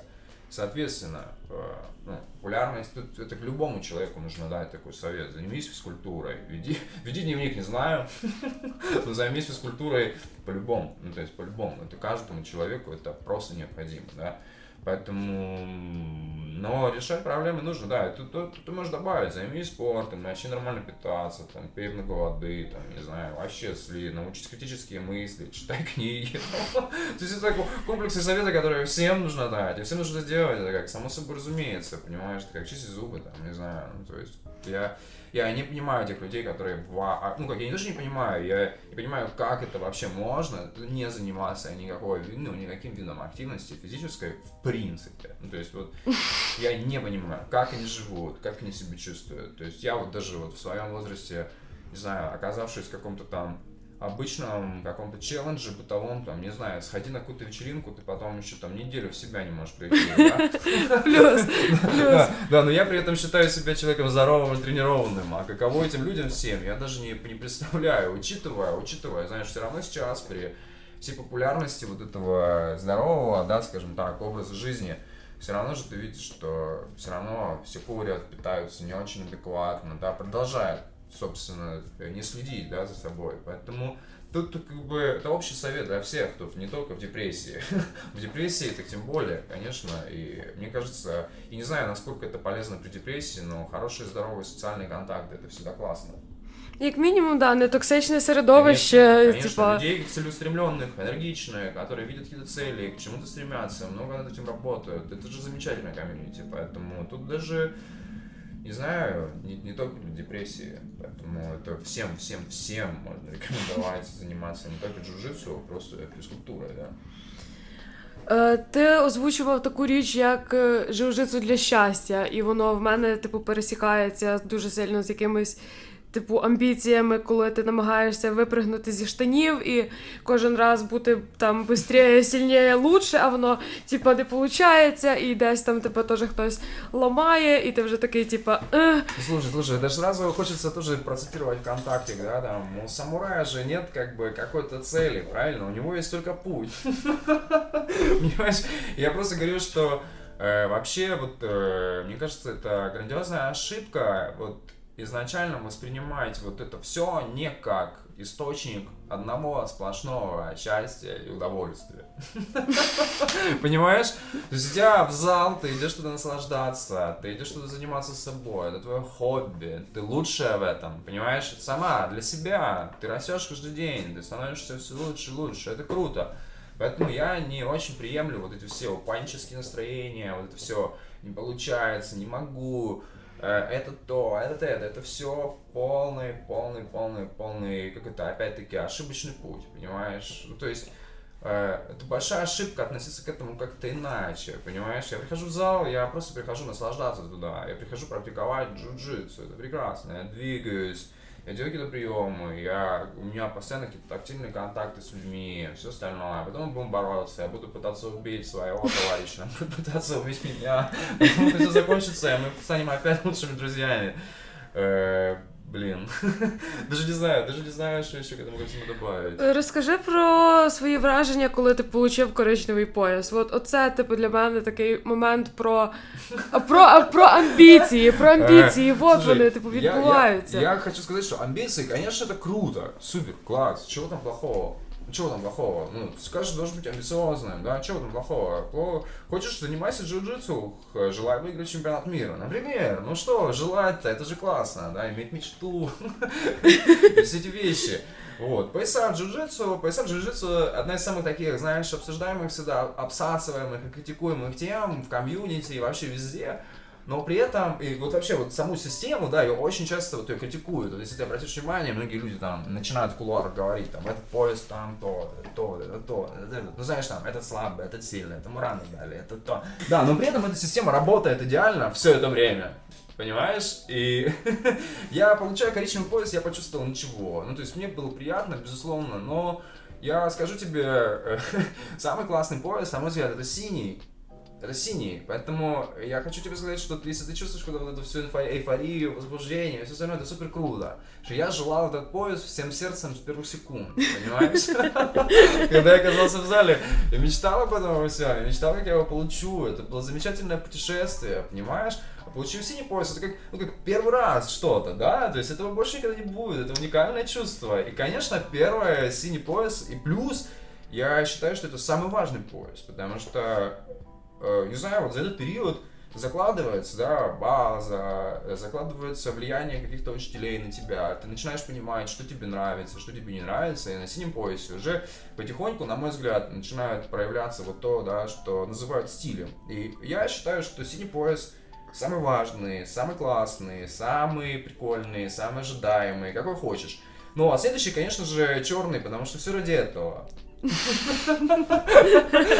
Соответственно, э, ну, популярность, тут, это к любому человеку нужно дать такой совет. Займись физкультурой, веди, веди дневник, не знаю, но займись физкультурой по-любому, ну, то есть по-любому. Это каждому человеку это просто необходимо, да. Поэтому, но решать проблемы нужно, да, ты, ты, ты можешь добавить, займись спортом, начни нормально питаться, там, пей много воды, там, не знаю, вообще сли, научись критические мысли, читай книги. То есть это комплексы совета, которые всем нужно дать, и всем нужно сделать, это как само собой разумеется, понимаешь, как чистить зубы, там, не знаю, ну, то есть я я не понимаю тех людей, которые, а, ну, как я не даже не понимаю, я не понимаю, как это вообще можно не заниматься никакой, ну, никаким видом активности физической в принципе. Ну, то есть вот я не понимаю, как они живут, как они себя чувствуют. То есть я вот даже вот в своем возрасте, не знаю, оказавшись в каком-то там обычном каком-то челлендже бытовом, там, не знаю, сходи на какую-то вечеринку, ты потом еще там неделю в себя не можешь прийти, да? Плюс, плюс. Да, но я при этом считаю себя человеком здоровым и тренированным, а каково этим людям всем, я даже не, не представляю, учитывая, учитывая, знаешь, все равно сейчас при всей популярности вот этого здорового, да, скажем так, образа жизни, все равно же ты видишь, что все равно все курят, питаются не очень адекватно, да, продолжают собственно, не следить, да, за собой. Поэтому тут как бы это общий совет для всех, кто не только в депрессии. в депрессии так тем более, конечно. И мне кажется, и не знаю, насколько это полезно при депрессии, но хорошие здоровые социальные контакты это всегда классно. Як мінімум, да, не токсичне середовище, Конечно, конечно. типа. людей целеустремленных, энергичных, которые видят какие-то цели, к чему-то стремятся, много над этим работают. Это же замечательная комьюнити, поэтому тут даже, не знаю, не, не только для депрессии, поэтому это всем, всем, всем можно рекомендовать заниматься не только джиу-джитсу, просто физкультурой, да. Е, Ти озвучував таку річ, як е, жиу-джитсу для щастя, і воно в мене, типу, пересікається дуже сильно з якимись. Типу, амбіціями, коли ти намагаєшся випригнути зі штанів і кожен раз бути там швидше, сильніше, лучше, а воно типу, не виходить, і десь там тебе теж хтось ламає, і ти вже такий, типу, «Ех». Слушай, слушай, даже сразу хочется тоже процитировать ВКонтакте, да, там, у самурая же нет как бы какой-то цели, правильно? У него есть только путь. Понимаешь? Я просто говорю, что э, вообще, вот, э, мне кажется, это грандиозная ошибка, вот, изначально воспринимать вот это все не как источник одного сплошного счастья и удовольствия. Понимаешь? То есть идя в зал, ты идешь туда наслаждаться, ты идешь туда заниматься собой, это твое хобби, ты лучшая в этом, понимаешь? Сама, для себя, ты растешь каждый день, ты становишься все лучше и лучше, это круто. Поэтому я не очень приемлю вот эти все панические настроения, вот это все не получается, не могу, это то, это это, это все полный, полный, полный, полный, как это, опять-таки, ошибочный путь, понимаешь? Ну, то есть, э, это большая ошибка относиться к этому как-то иначе, понимаешь? Я прихожу в зал, я просто прихожу наслаждаться туда, я прихожу практиковать джиу-джитсу, это прекрасно, я двигаюсь, я делаю какие-то приемы, я, у меня постоянно какие-то тактильные контакты с людьми, все остальное. Потом мы будем бороться, я буду пытаться убить своего товарища, он будет пытаться убить меня. Потом все закончится, и мы станем опять лучшими друзьями. Э, Блин, даже не знаю, даже не знаю, що ще к этому ко всему добавить. Розкажи про свої враження, коли ти отримав коричневий пояс. От оце, типу, для мене такий момент про, а, про, а, про амбіції, про амбіції. Э, от слушай, вони, типу, я- я- відбуваються. Я, хочу сказать, что амбиции, конечно, это круто, супер, класс, чего там плохого? Ну, чего там плохого? Ну, скажешь, должен быть амбициозным, да, чего там плохого? Пло- Хочешь, занимайся джиу-джитсу, желай выиграть чемпионат мира, например. Ну что, желать-то, это же классно, да, иметь мечту, все эти вещи. Вот, в джиу-джитсу, в джиу-джитсу одна из самых таких, знаешь, обсуждаемых всегда, обсасываемых и критикуемых тем в комьюнити и вообще везде. Но при этом, и вот вообще вот саму систему, да, ее очень часто вот ее критикуют. Вот если ты обратишь внимание, многие люди там начинают в говорить, там, этот поезд там то, то, это то, это, ну знаешь, там, этот слабый, этот сильный, этому рано дали, это то. Да, но при этом эта система работает идеально все это время. Понимаешь? И я получаю коричневый пояс, я почувствовал ничего. Ну, то есть мне было приятно, безусловно, но я скажу тебе, э, самый классный пояс, на мой взгляд, это синий. Это синий, поэтому я хочу тебе сказать, что ты- если ты чувствуешь какую-то вот эту всю эйфо- эйфорию, возбуждение, все остальное, это супер круто. Что я желал этот пояс всем сердцем с первых секунд, понимаешь? Когда я оказался в зале, я мечтал об этом во я мечтал, как я его получу. Это было замечательное путешествие, понимаешь? А получив синий пояс, это как, ну, как первый раз что-то, да? То есть этого больше никогда не будет, это уникальное чувство. И, конечно, первое синий пояс, и плюс, я считаю, что это самый важный пояс, потому что не знаю, вот за этот период закладывается, да, база, э, закладывается влияние каких-то учителей на тебя, ты начинаешь понимать, что тебе нравится, что тебе не нравится, и на синем поясе уже потихоньку, на мой взгляд, начинает проявляться вот то, да, что называют стилем. И я считаю, что синий пояс самый важный, самый классный, самый прикольный, самый ожидаемый, какой хочешь. Ну, а следующий, конечно же, черный, потому что все ради этого.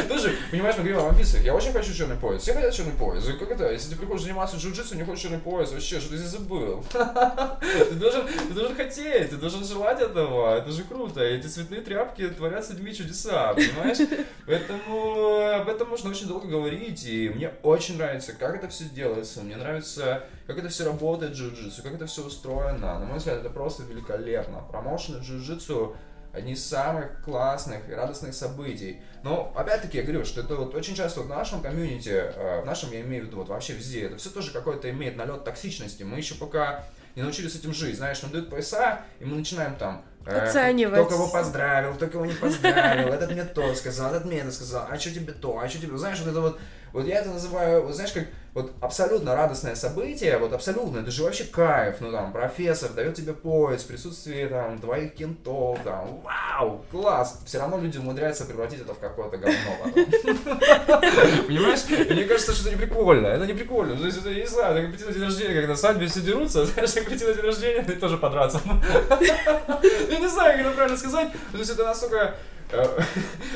Тоже, понимаешь, мы говорим об амбициях. Я очень хочу черный пояс. Все хотят черный пояс. Как это? Если ты приходишь заниматься джиу-джитсу, не хочешь черный пояс, вообще, что ты здесь забыл? Ты должен, ты должен хотеть, ты должен желать этого. Это же круто. Эти цветные тряпки творят с людьми чудеса, понимаешь? Поэтому об этом можно очень долго говорить. И мне очень нравится, как это все делается. Мне нравится, как это все работает джиу-джитсу, как это все устроено. На мой взгляд, это просто великолепно. Промоушены джиу-джитсу одни из самых классных и радостных событий. Но, опять-таки, я говорю, что это вот очень часто в нашем комьюнити, э, в нашем, я имею в виду, вот вообще везде, это все тоже какой-то имеет налет токсичности. Мы еще пока не научились с этим жить. Знаешь, нам дают пояса, и мы начинаем там Э, Оценивать. Кто кого поздравил, кто кого не поздравил, этот мне то сказал, этот мне это сказал, а что тебе то, а что тебе... Знаешь, вот это вот вот я это называю, вот знаешь, как вот абсолютно радостное событие, вот абсолютно, это же вообще кайф, ну там, профессор дает тебе поезд, присутствие там твоих кентов, там, вау, класс, все равно люди умудряются превратить это в какое-то говно Понимаешь? Мне кажется, что это не прикольно, это не прикольно, то есть это, не знаю, это как прийти на день рождения, когда свадьбе все дерутся, знаешь, как прийти на день рождения, и тоже подраться. Я не знаю, как это правильно сказать, то есть это настолько э,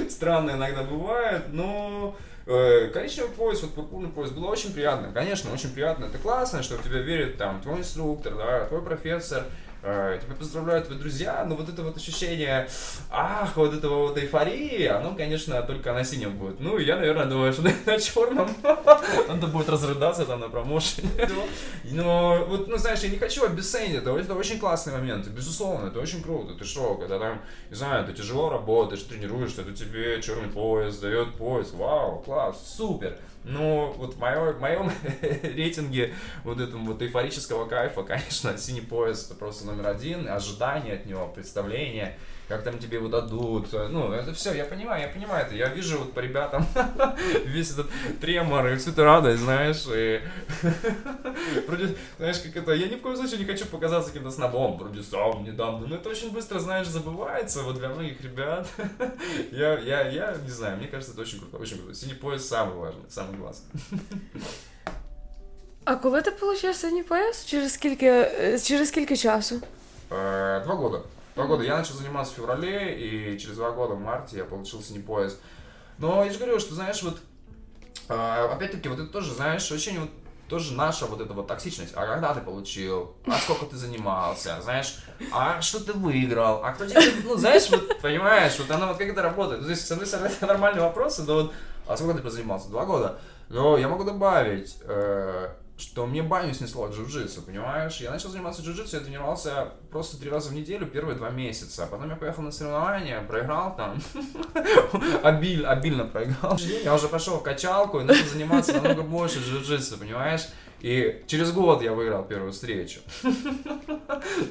странно иногда бывает, но... Э, коричневый пояс, вот пурпурный пояс, было очень приятно. Конечно, очень приятно. Это классно, что в тебя верит там твой инструктор, да, твой профессор, тебя поздравляют твои друзья, но вот это вот ощущение, ах, вот этого вот эйфории, оно, конечно, только на синем будет. Ну, я, наверное, думаю, что на черном надо будет разрыдаться там на промоушене. Но, вот, ну, знаешь, я не хочу обесценить это, это очень классный момент, безусловно, это очень круто. Ты что, когда там, не знаю, ты тяжело работаешь, тренируешься, то тебе черный пояс дает пояс, вау, класс, супер. Ну, вот в, моё, в моем рейтинге вот этого вот эйфорического кайфа, конечно, синий пояс это просто номер один, ожидание от него, представление – как там тебе его дадут. Ну, это все, я понимаю, я понимаю это. Я вижу вот по ребятам весь этот тремор и всю эту радость, знаешь, и вроде, знаешь, как это, я ни в коем случае не хочу показаться каким-то снобом, продюсером недавно, но это очень быстро, знаешь, забывается вот для многих ребят. я, я, я не знаю, мне кажется, это очень круто, очень круто. Синий пояс самый важный, самый главный. А коли ти отримав синій пояс? Через скільки, через скільки часу? Два года. Два года. Я начал заниматься в феврале, и через два года в марте я получил пояс. Но я же говорю, что, знаешь, вот, э, опять-таки, вот это тоже, знаешь, очень вот тоже наша вот эта вот токсичность. А когда ты получил? А сколько ты занимался? Знаешь, а что ты выиграл? А кто тебе, ну, знаешь, вот, понимаешь, вот оно вот как это работает. Ну, то есть, с одной стороны, это нормальные вопросы, но вот, а сколько ты позанимался? Два года? Но я могу добавить, э, что мне баню снесло от джиу-джитсу, понимаешь? Я начал заниматься джиу-джитсу, я тренировался просто три раза в неделю первые два месяца. Потом я поехал на соревнования, проиграл там, обиль, обильно проиграл. Я уже пошел в качалку и начал заниматься намного больше джиу-джитсу, понимаешь? И через год я выиграл первую встречу.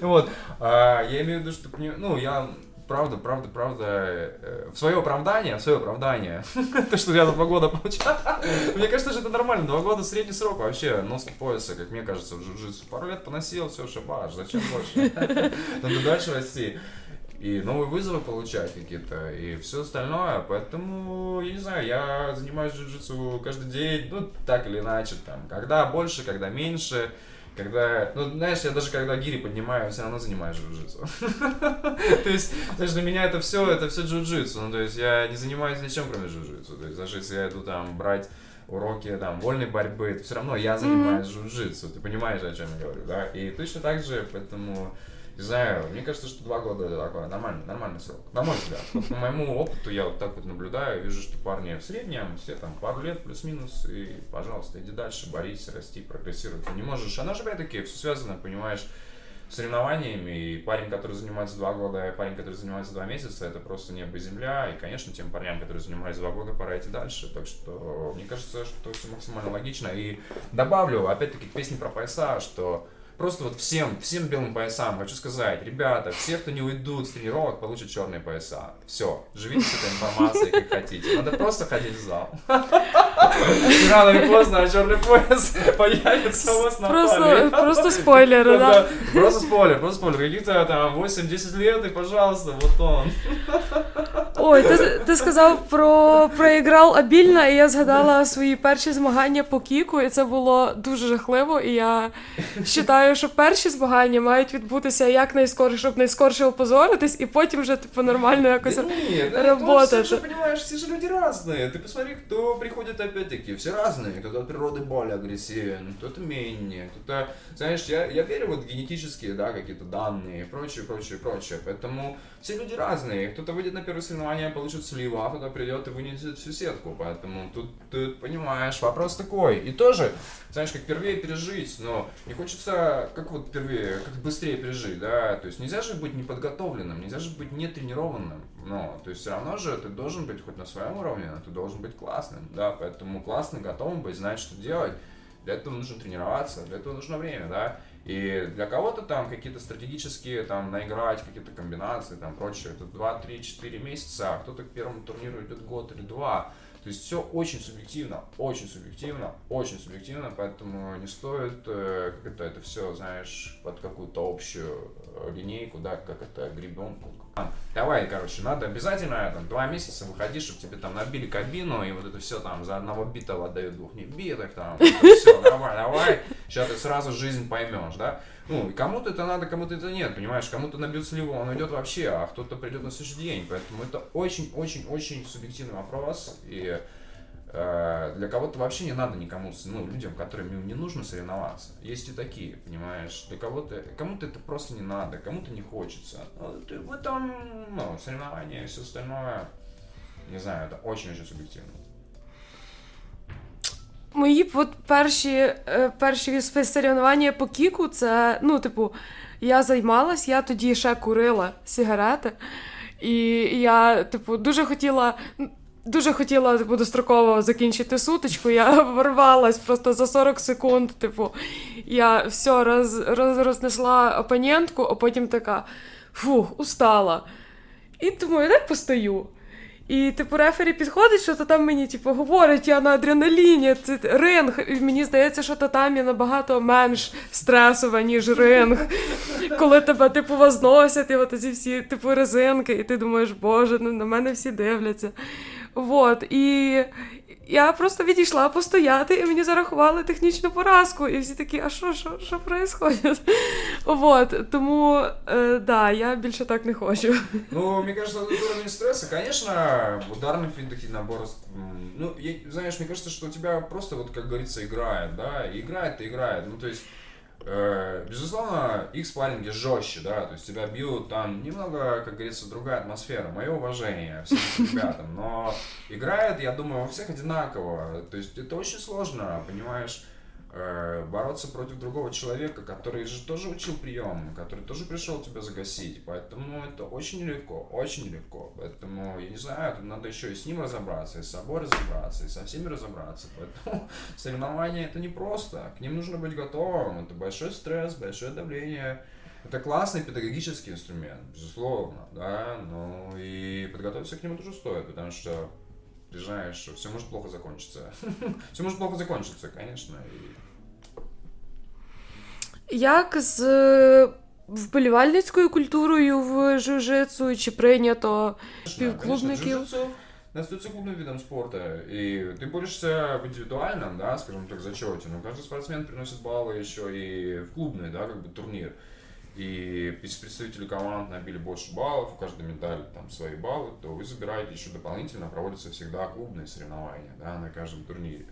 Вот. А, я имею в виду, что, ну, я правда, правда, правда, э, в свое оправдание, в свое оправдание, то, что я за два года получил. Мне кажется, что это нормально, два года средний срок вообще, носки пояса, как мне кажется, в джиу-джитсу. Пару лет поносил, все, шабаш, зачем больше? Надо дальше расти. И новые вызовы получать какие-то, и все остальное. Поэтому, я не знаю, я занимаюсь джиу-джитсу каждый день, ну, так или иначе, там, когда больше, когда меньше. Когда, ну, знаешь, я даже когда гири поднимаю, все равно занимаюсь джиу-джитсу. То есть, знаешь, для меня это все, это все джиу-джитсу. Ну, то есть, я не занимаюсь ничем, кроме джиу-джитсу. То есть, даже если я иду там брать уроки там вольной борьбы, то все равно я занимаюсь джиу-джитсу. Ты понимаешь, о чем я говорю, да? И точно так же, поэтому не знаю, мне кажется, что два года это такой нормальный, нормальный срок. На мой взгляд. По моему опыту я вот так вот наблюдаю, вижу, что парни в среднем, все там пару лет плюс-минус, и, пожалуйста, иди дальше, борись, расти, прогрессируй. Ты не можешь, она же опять-таки все связано, понимаешь, соревнованиями, и парень, который занимается два года, и парень, который занимается два месяца, это просто небо и земля, и, конечно, тем парням, которые занимаются два года, пора идти дальше, так что мне кажется, что все максимально логично, и добавлю, опять-таки, к песне про пояса, что Просто вот всем, всем белым поясам хочу сказать, ребята, все, кто не уйдут с тренировок, получат черные пояса. Все, живите с этой информацией, как хотите. Надо просто ходить в зал. Рано или поздно, а черный пояс появится у вас на Просто, просто спойлер, да? Просто спойлер, просто спойлер. Каких-то там 8-10 лет, и пожалуйста, вот он. Ой, ти, ти сказав про проіграл обільно, і я згадала свої перші змагання по кіку, і це було дуже жахливо. І я вважаю, що перші змагання мають відбутися якнайскорше, щоб найскорше опозоритись, і потім вже типу нормально якось да нет, работать. Все же, понимаешь, все же люди разные. Ты посмотри, кто приходит опять-таки, все разные. Кто-то от природы более агрессивен, кто-то менее, кто-то, знаешь, я, я верю вот генетические, да, какие-то данные и прочее, прочее, прочее. Поэтому все люди разные. Кто-то выйдет на первое соревнование, получит сливу, а кто-то придет и вынесет всю сетку. Поэтому тут ты понимаешь, вопрос такой. И тоже, знаешь, как впервые пережить, но не хочется, как вот впервые, как быстрее пережить, да. То есть нельзя же быть неподготовленным, нельзя же быть нетренированным. Но, то есть все равно же ты должен быть хоть на своем уровне, но ты должен быть классным, да. Поэтому классно, готовым быть, знать, что делать. Для этого нужно тренироваться, для этого нужно время, да. И для кого-то там какие-то стратегические, там, наиграть какие-то комбинации, там, прочее, это 2, 3, 4 месяца, а кто-то к первому турниру идет год или два. То есть все очень субъективно, очень субъективно, очень субъективно, поэтому не стоит э, как это, это все, знаешь, под какую-то общую э, линейку, да, как это гребенку. Давай, короче, надо обязательно там, два месяца выходить, чтобы тебе там набили кабину, и вот это все там за одного битого отдают двух небитых, там, все, давай, давай, сейчас ты сразу жизнь поймешь, да. Ну, кому-то это надо, кому-то это нет, понимаешь, кому-то набьют сливу, он идет вообще, а кто-то придет на следующий день, поэтому это очень-очень-очень субъективный вопрос, и для кого-то вообще не надо никому, ну, людям, которым не нужно соревноваться. Есть и такие, понимаешь, для кого-то, кому-то это просто не надо, кому-то не хочется. В этом, ну, соревнования и все остальное, не знаю, это очень-очень субъективно. Мої от перші е, перші соревнування по кіку, це, ну, типу, я займалась, я тоді ще курила сигарети. І я, типу, дуже хотіла. Дуже хотіла типу, достроково закінчити сутичку. Я ворвалась просто за 40 секунд. Типу, я все роз, роз, рознесла опонентку, а потім така фух, устала. І думаю, дай постою. І типу рефері підходить, що то там мені типу, говорить, я на адреналіні, це ринг. І мені здається, що татамі набагато менш стресова, ніж ринг. Коли тебе типу возносять, і от ці всі типу резинки, і ти думаєш, боже, ну на мене всі дивляться. Вот. І я просто відійшла постояти, і мені зарахували технічну поразку. І всі такі, а що що, що происходит? Вот. Тому, э, да, я більше так не хочу. Ну, мне кажется, уровень стресса, конечно, ударный финтах и набор... Ну, я, знаешь, мне кажется, что у тебя просто, вот как говорится, играет, да, и играет и играет. Ну, то есть Э, безусловно, их спарринги жестче, да, то есть тебя бьют там немного, как говорится, другая атмосфера. Мое уважение всем ребятам, но играет, я думаю, у всех одинаково. То есть это очень сложно, понимаешь, Э, бороться против другого человека, который же тоже учил прием, который тоже пришел тебя загасить. Поэтому это очень легко, очень легко. Поэтому, я не знаю, тут надо еще и с ним разобраться, и с собой разобраться, и со всеми разобраться. Поэтому соревнования это не просто. К ним нужно быть готовым. Это большой стресс, большое давление. Это классный педагогический инструмент, безусловно, да, но и подготовиться к нему тоже стоит, потому что ты знаешь, что все может плохо закончиться. все может плохо закончиться, конечно. И Як з е, вболівальницькою культурою в жужицу, чи прийнято півклубників? остается клубным видом спорта, и ты борешься в индивидуальном, да, скажем так, зачете, но каждый спортсмен приносит баллы еще и в клубный, да, как бы турнир. И если представители команд набили больше баллов, у каждой медали там свои баллы, то вы забираете еще дополнительно, проводятся всегда клубные соревнования, да, на каждом турнире.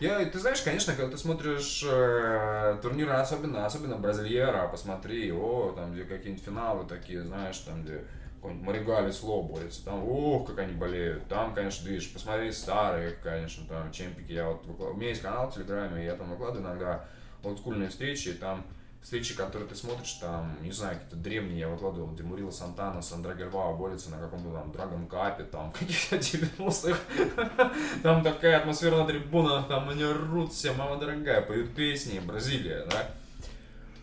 Я, ты знаешь, конечно, когда ты смотришь э, турниры, особенно, особенно Бразильера, посмотри, о, там, где какие-нибудь финалы такие, знаешь, там, где какой-нибудь Маригали Сло борется, там, ох, как они болеют, там, конечно, видишь, посмотри старые, конечно, там, чемпики, я вот, у меня есть канал в Телеграме, я там выкладываю иногда олдскульные встречи, и там встречи, которые ты смотришь, там, не знаю, какие-то древние, я выкладывал, где Мурила Сантана с Андре Гальвао борются на каком-то там Драгон Капе, там, каких-то 90-х. Там такая атмосфера на трибунах, там они рут все, мама дорогая, поют песни, Бразилия, да.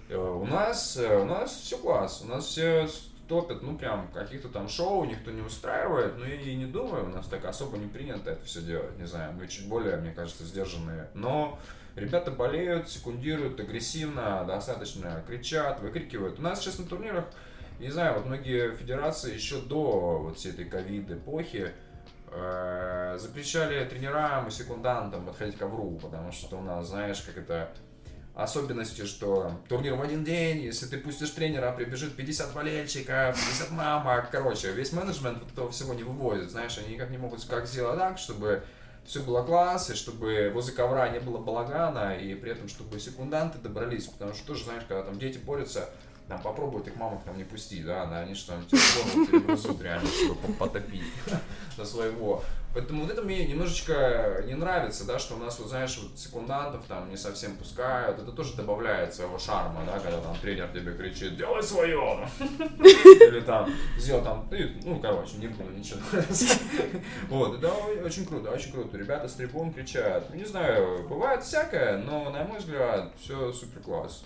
Э, у нас, э, у нас все класс, у нас все топят, ну, прям, каких-то там шоу никто не устраивает, но я и не думаю, у нас так особо не принято это все делать, не знаю, мы чуть более, мне кажется, сдержанные, но Ребята болеют, секундируют агрессивно, достаточно кричат, выкрикивают. У нас сейчас на турнирах, не знаю, вот многие федерации еще до вот всей этой ковид-эпохи э, запрещали тренерам и секундантам подходить к ковру, потому что у нас, знаешь, как это особенности, что турнир в один день, если ты пустишь тренера, прибежит 50 болельщиков, 50 мамок, короче, весь менеджмент вот этого всего не вывозит, знаешь, они никак не могут как сделать так, чтобы все было класс, и чтобы возле ковра не было балагана, и при этом, чтобы секунданты добрались, потому что тоже, знаешь, когда там дети борются, там попробуют их мамок там не пустить, да, они что там перегрызут реально, чтобы потопить до своего. Поэтому вот это мне немножечко не нравится, да, что у нас, вот знаешь, вот секундантов там не совсем пускают. Это тоже добавляет своего шарма, да, когда там тренер тебе кричит, делай свое. Или там, сделал там, ну, короче, не буду ничего. Вот, это очень круто, очень круто. Ребята с трибун кричат. Не знаю, бывает всякое, но, на мой взгляд, все супер класс.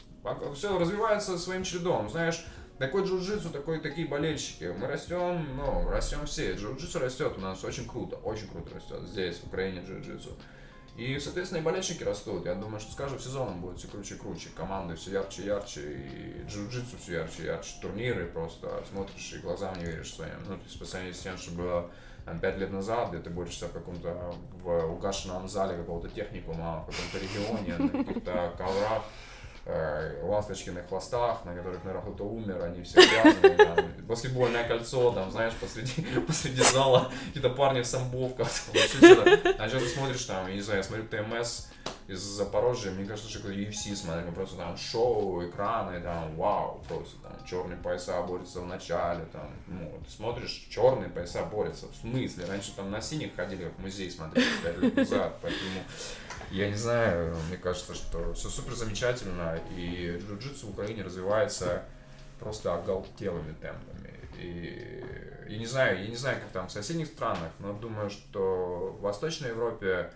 все развивается своим чередом, знаешь, такой джиу-джитсу, такой, такие болельщики. Мы растем, ну, растем все. Джиу-джитсу растет у нас очень круто, очень круто растет здесь, в Украине джиу-джитсу. И, соответственно, и болельщики растут. Я думаю, что с каждым сезоном будет все круче и круче. Команды все ярче и ярче, и джиу-джитсу все ярче и ярче. Турниры просто смотришь и глазам не веришь своим. Ну, то есть, по сравнению с тем, что было там, пять лет назад, где ты борешься в каком-то в угашенном зале какого-то техникума, в каком-то регионе, на каких-то коврах, э, ласточкиных хвостах, на которых, наверное, кто-то умер, они все там, баскетбольное кольцо, там, знаешь, посреди, посреди зала, какие-то парни в самбовках, А сейчас ты смотришь там, я не знаю, я смотрю ТМС из Запорожья, мне кажется, что это UFC смотрю, просто там шоу, экраны, там, вау, просто там черные пояса борются в начале, там, ну, ты смотришь, черные пояса борются, в смысле, раньше там на синих ходили, как в музей смотрели, пять лет назад, поэтому я не знаю, мне кажется, что все супер замечательно, и джиу-джитсу в Украине развивается просто оголтелыми темпами. И я не знаю, я не знаю, как там в соседних странах, но думаю, что в Восточной Европе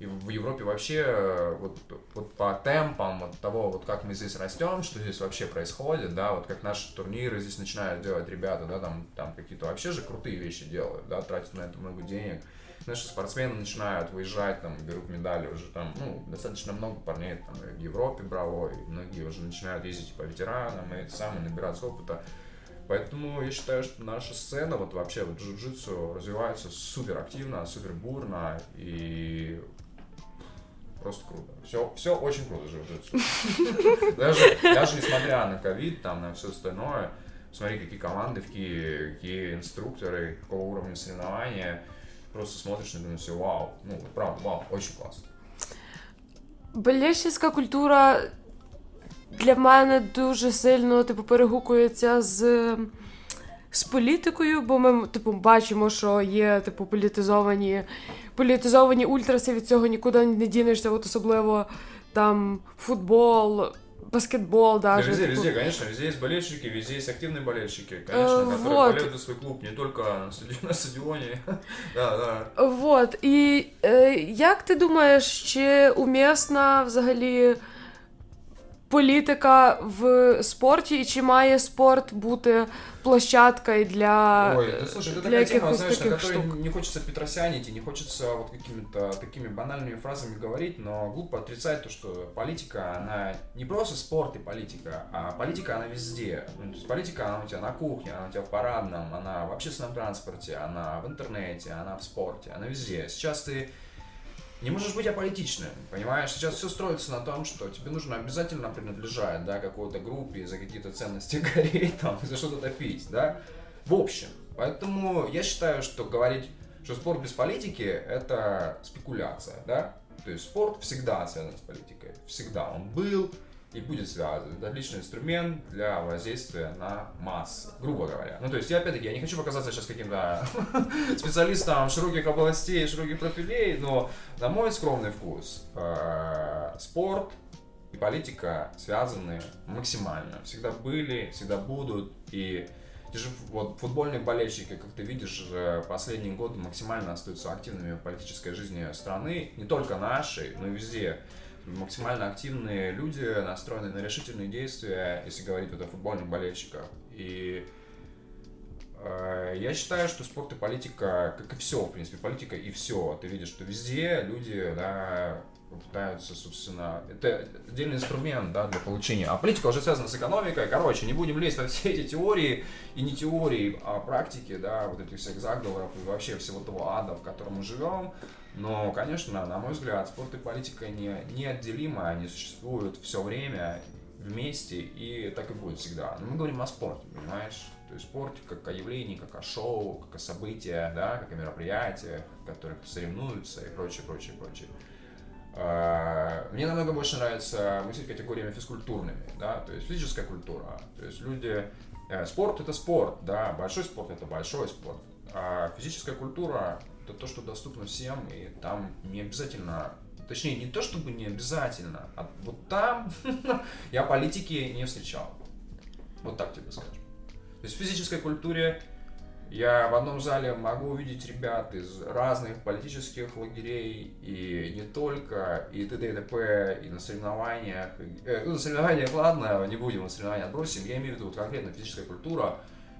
и в Европе вообще вот, вот по темпам от того, вот как мы здесь растем, что здесь вообще происходит, да, вот как наши турниры здесь начинают делать ребята, да, там, там какие-то вообще же крутые вещи делают, да, тратят на это много денег, наши спортсмены начинают выезжать, там, берут медали уже там, ну, достаточно много парней там в Европе браво, и многие уже начинают ездить по ветеранам, и самое, набираться опыта. Поэтому я считаю, что наша сцена, вот вообще вот джиу-джитсу развивается супер активно, супер бурно, и просто круто. Все, все очень круто джиу-джитсу. Даже, даже несмотря на ковид, там, на все остальное, смотри, какие команды, какие, какие инструкторы, какого уровня соревнования, просто смотришь и думаешь, вау, ну, правда, вау, очень классно. Болельщицька культура для мене дуже сильно типу, перегукується з з політикою, бо ми типу, бачимо, що є типу, політизовані політизовані ультраси, від цього нікуди не дінешся, от особливо там футбол, баскетбол даже. Да, везде, типа... везде, конечно, везде есть болельщики, везде есть активные болельщики, конечно, э, которые вот. болеют за свой клуб, не только на стадионе. да, да. Вот, і е, як ти думаєш, чи умісна взагалі політика в спорті, і чи має спорт бути площадкой для Ой, да слушай, это такая тема, знаешь, на которой штук. не хочется петросянить и не хочется вот какими-то такими банальными фразами говорить, но глупо отрицать то, что политика, она не просто спорт и политика, а политика, она везде. Ну, то есть политика, она у тебя на кухне, она у тебя в парадном, она в общественном транспорте, она в интернете, она в спорте, она везде. Сейчас ты не можешь быть аполитичным, понимаешь? Сейчас все строится на том, что тебе нужно обязательно принадлежать, да, какой-то группе, за какие-то ценности гореть, там, за что-то топить, да? В общем, поэтому я считаю, что говорить, что спорт без политики – это спекуляция, да? То есть спорт всегда связан с политикой, всегда. Он был, и будет связан. Это отличный инструмент для воздействия на массы, грубо говоря. Ну, то есть, я опять-таки, я не хочу показаться сейчас каким-то специалистом широких областей, широких профилей, но на мой скромный вкус, э, спорт и политика связаны максимально. Всегда были, всегда будут, и те вот футбольные болельщики, как ты видишь, последние годы максимально остаются активными в политической жизни страны, не только нашей, но и везде максимально активные люди, настроенные на решительные действия, если говорить вот о футбольных болельщиках. И э, я считаю, что спорт и политика, как и все, в принципе, политика и все. Ты видишь, что везде люди, да, пытаются, собственно, это отдельный инструмент, да, для получения. А политика уже связана с экономикой. Короче, не будем лезть во все эти теории, и не теории, а практики, да, вот этих всех заговоров и вообще всего того ада, в котором мы живем. Но, конечно, на мой взгляд, спорт и политика не, неотделимы, они существуют все время вместе, и так и будет всегда. Но мы говорим о спорте, понимаешь? То есть спорт как о явлении, как о шоу, как о событии, да, как о мероприятиях, в которых соревнуются и прочее, прочее, прочее. А, мне намного больше нравится мыслить категориями физкультурными, да, то есть физическая культура. То есть люди... Э, спорт — это спорт, да, большой спорт — это большой спорт. А физическая культура это то, что доступно всем, и там не обязательно, точнее, не то чтобы не обязательно, а вот там я политики не встречал. Вот так тебе скажу. То есть в физической культуре Я в одном зале могу увидеть ребят из разных политических лагерей, и не только, и т.д. и т.п., и на соревнованиях. Э, ну, на соревнованиях, ладно, не будем на соревнования отбросим. Я имею в виду вот конкретно физическая культура,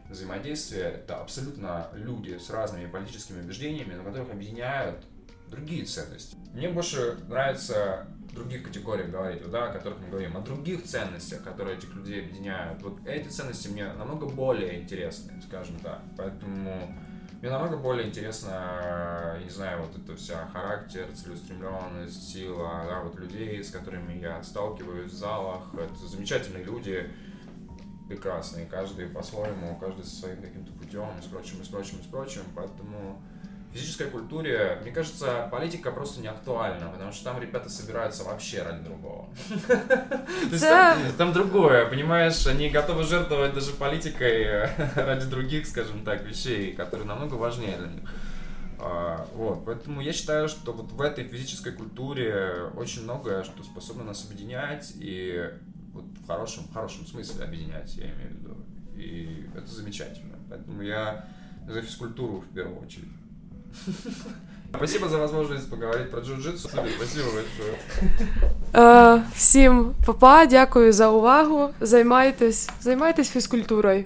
взаимодействие. Это абсолютно люди с разными политическими убеждениями, но которых объединяют другие ценности. Мне больше нравится других категориях говорить, да, о которых мы говорим, о других ценностях, которые этих людей объединяют. Вот эти ценности мне намного более интересны, скажем так. Поэтому мне намного более интересно, не знаю, вот это вся характер, целеустремленность, сила, да, вот людей, с которыми я сталкиваюсь в залах. Это замечательные люди, прекрасные, каждый по-своему, каждый со своим каким-то путем, и с прочим, и с прочим, и с прочим. Поэтому физической культуре, мне кажется, политика просто не актуальна, потому что там ребята собираются вообще ради другого. Там другое, понимаешь, они готовы жертвовать даже политикой ради других, скажем так, вещей, которые намного важнее для них. А, вот, поэтому я считаю, что вот в этой физической культуре очень многое, что способно нас объединять, и вот в хорошем, в хорошем смысле объединять, я имею в виду. И это замечательно. Поэтому я за физкультуру в первую очередь. Спасибо за возможность поговорити про джиу-джитсу. Спасибо большое. Всім папа, дякую за увагу. Займайтесь, займайтесь фізкультурою.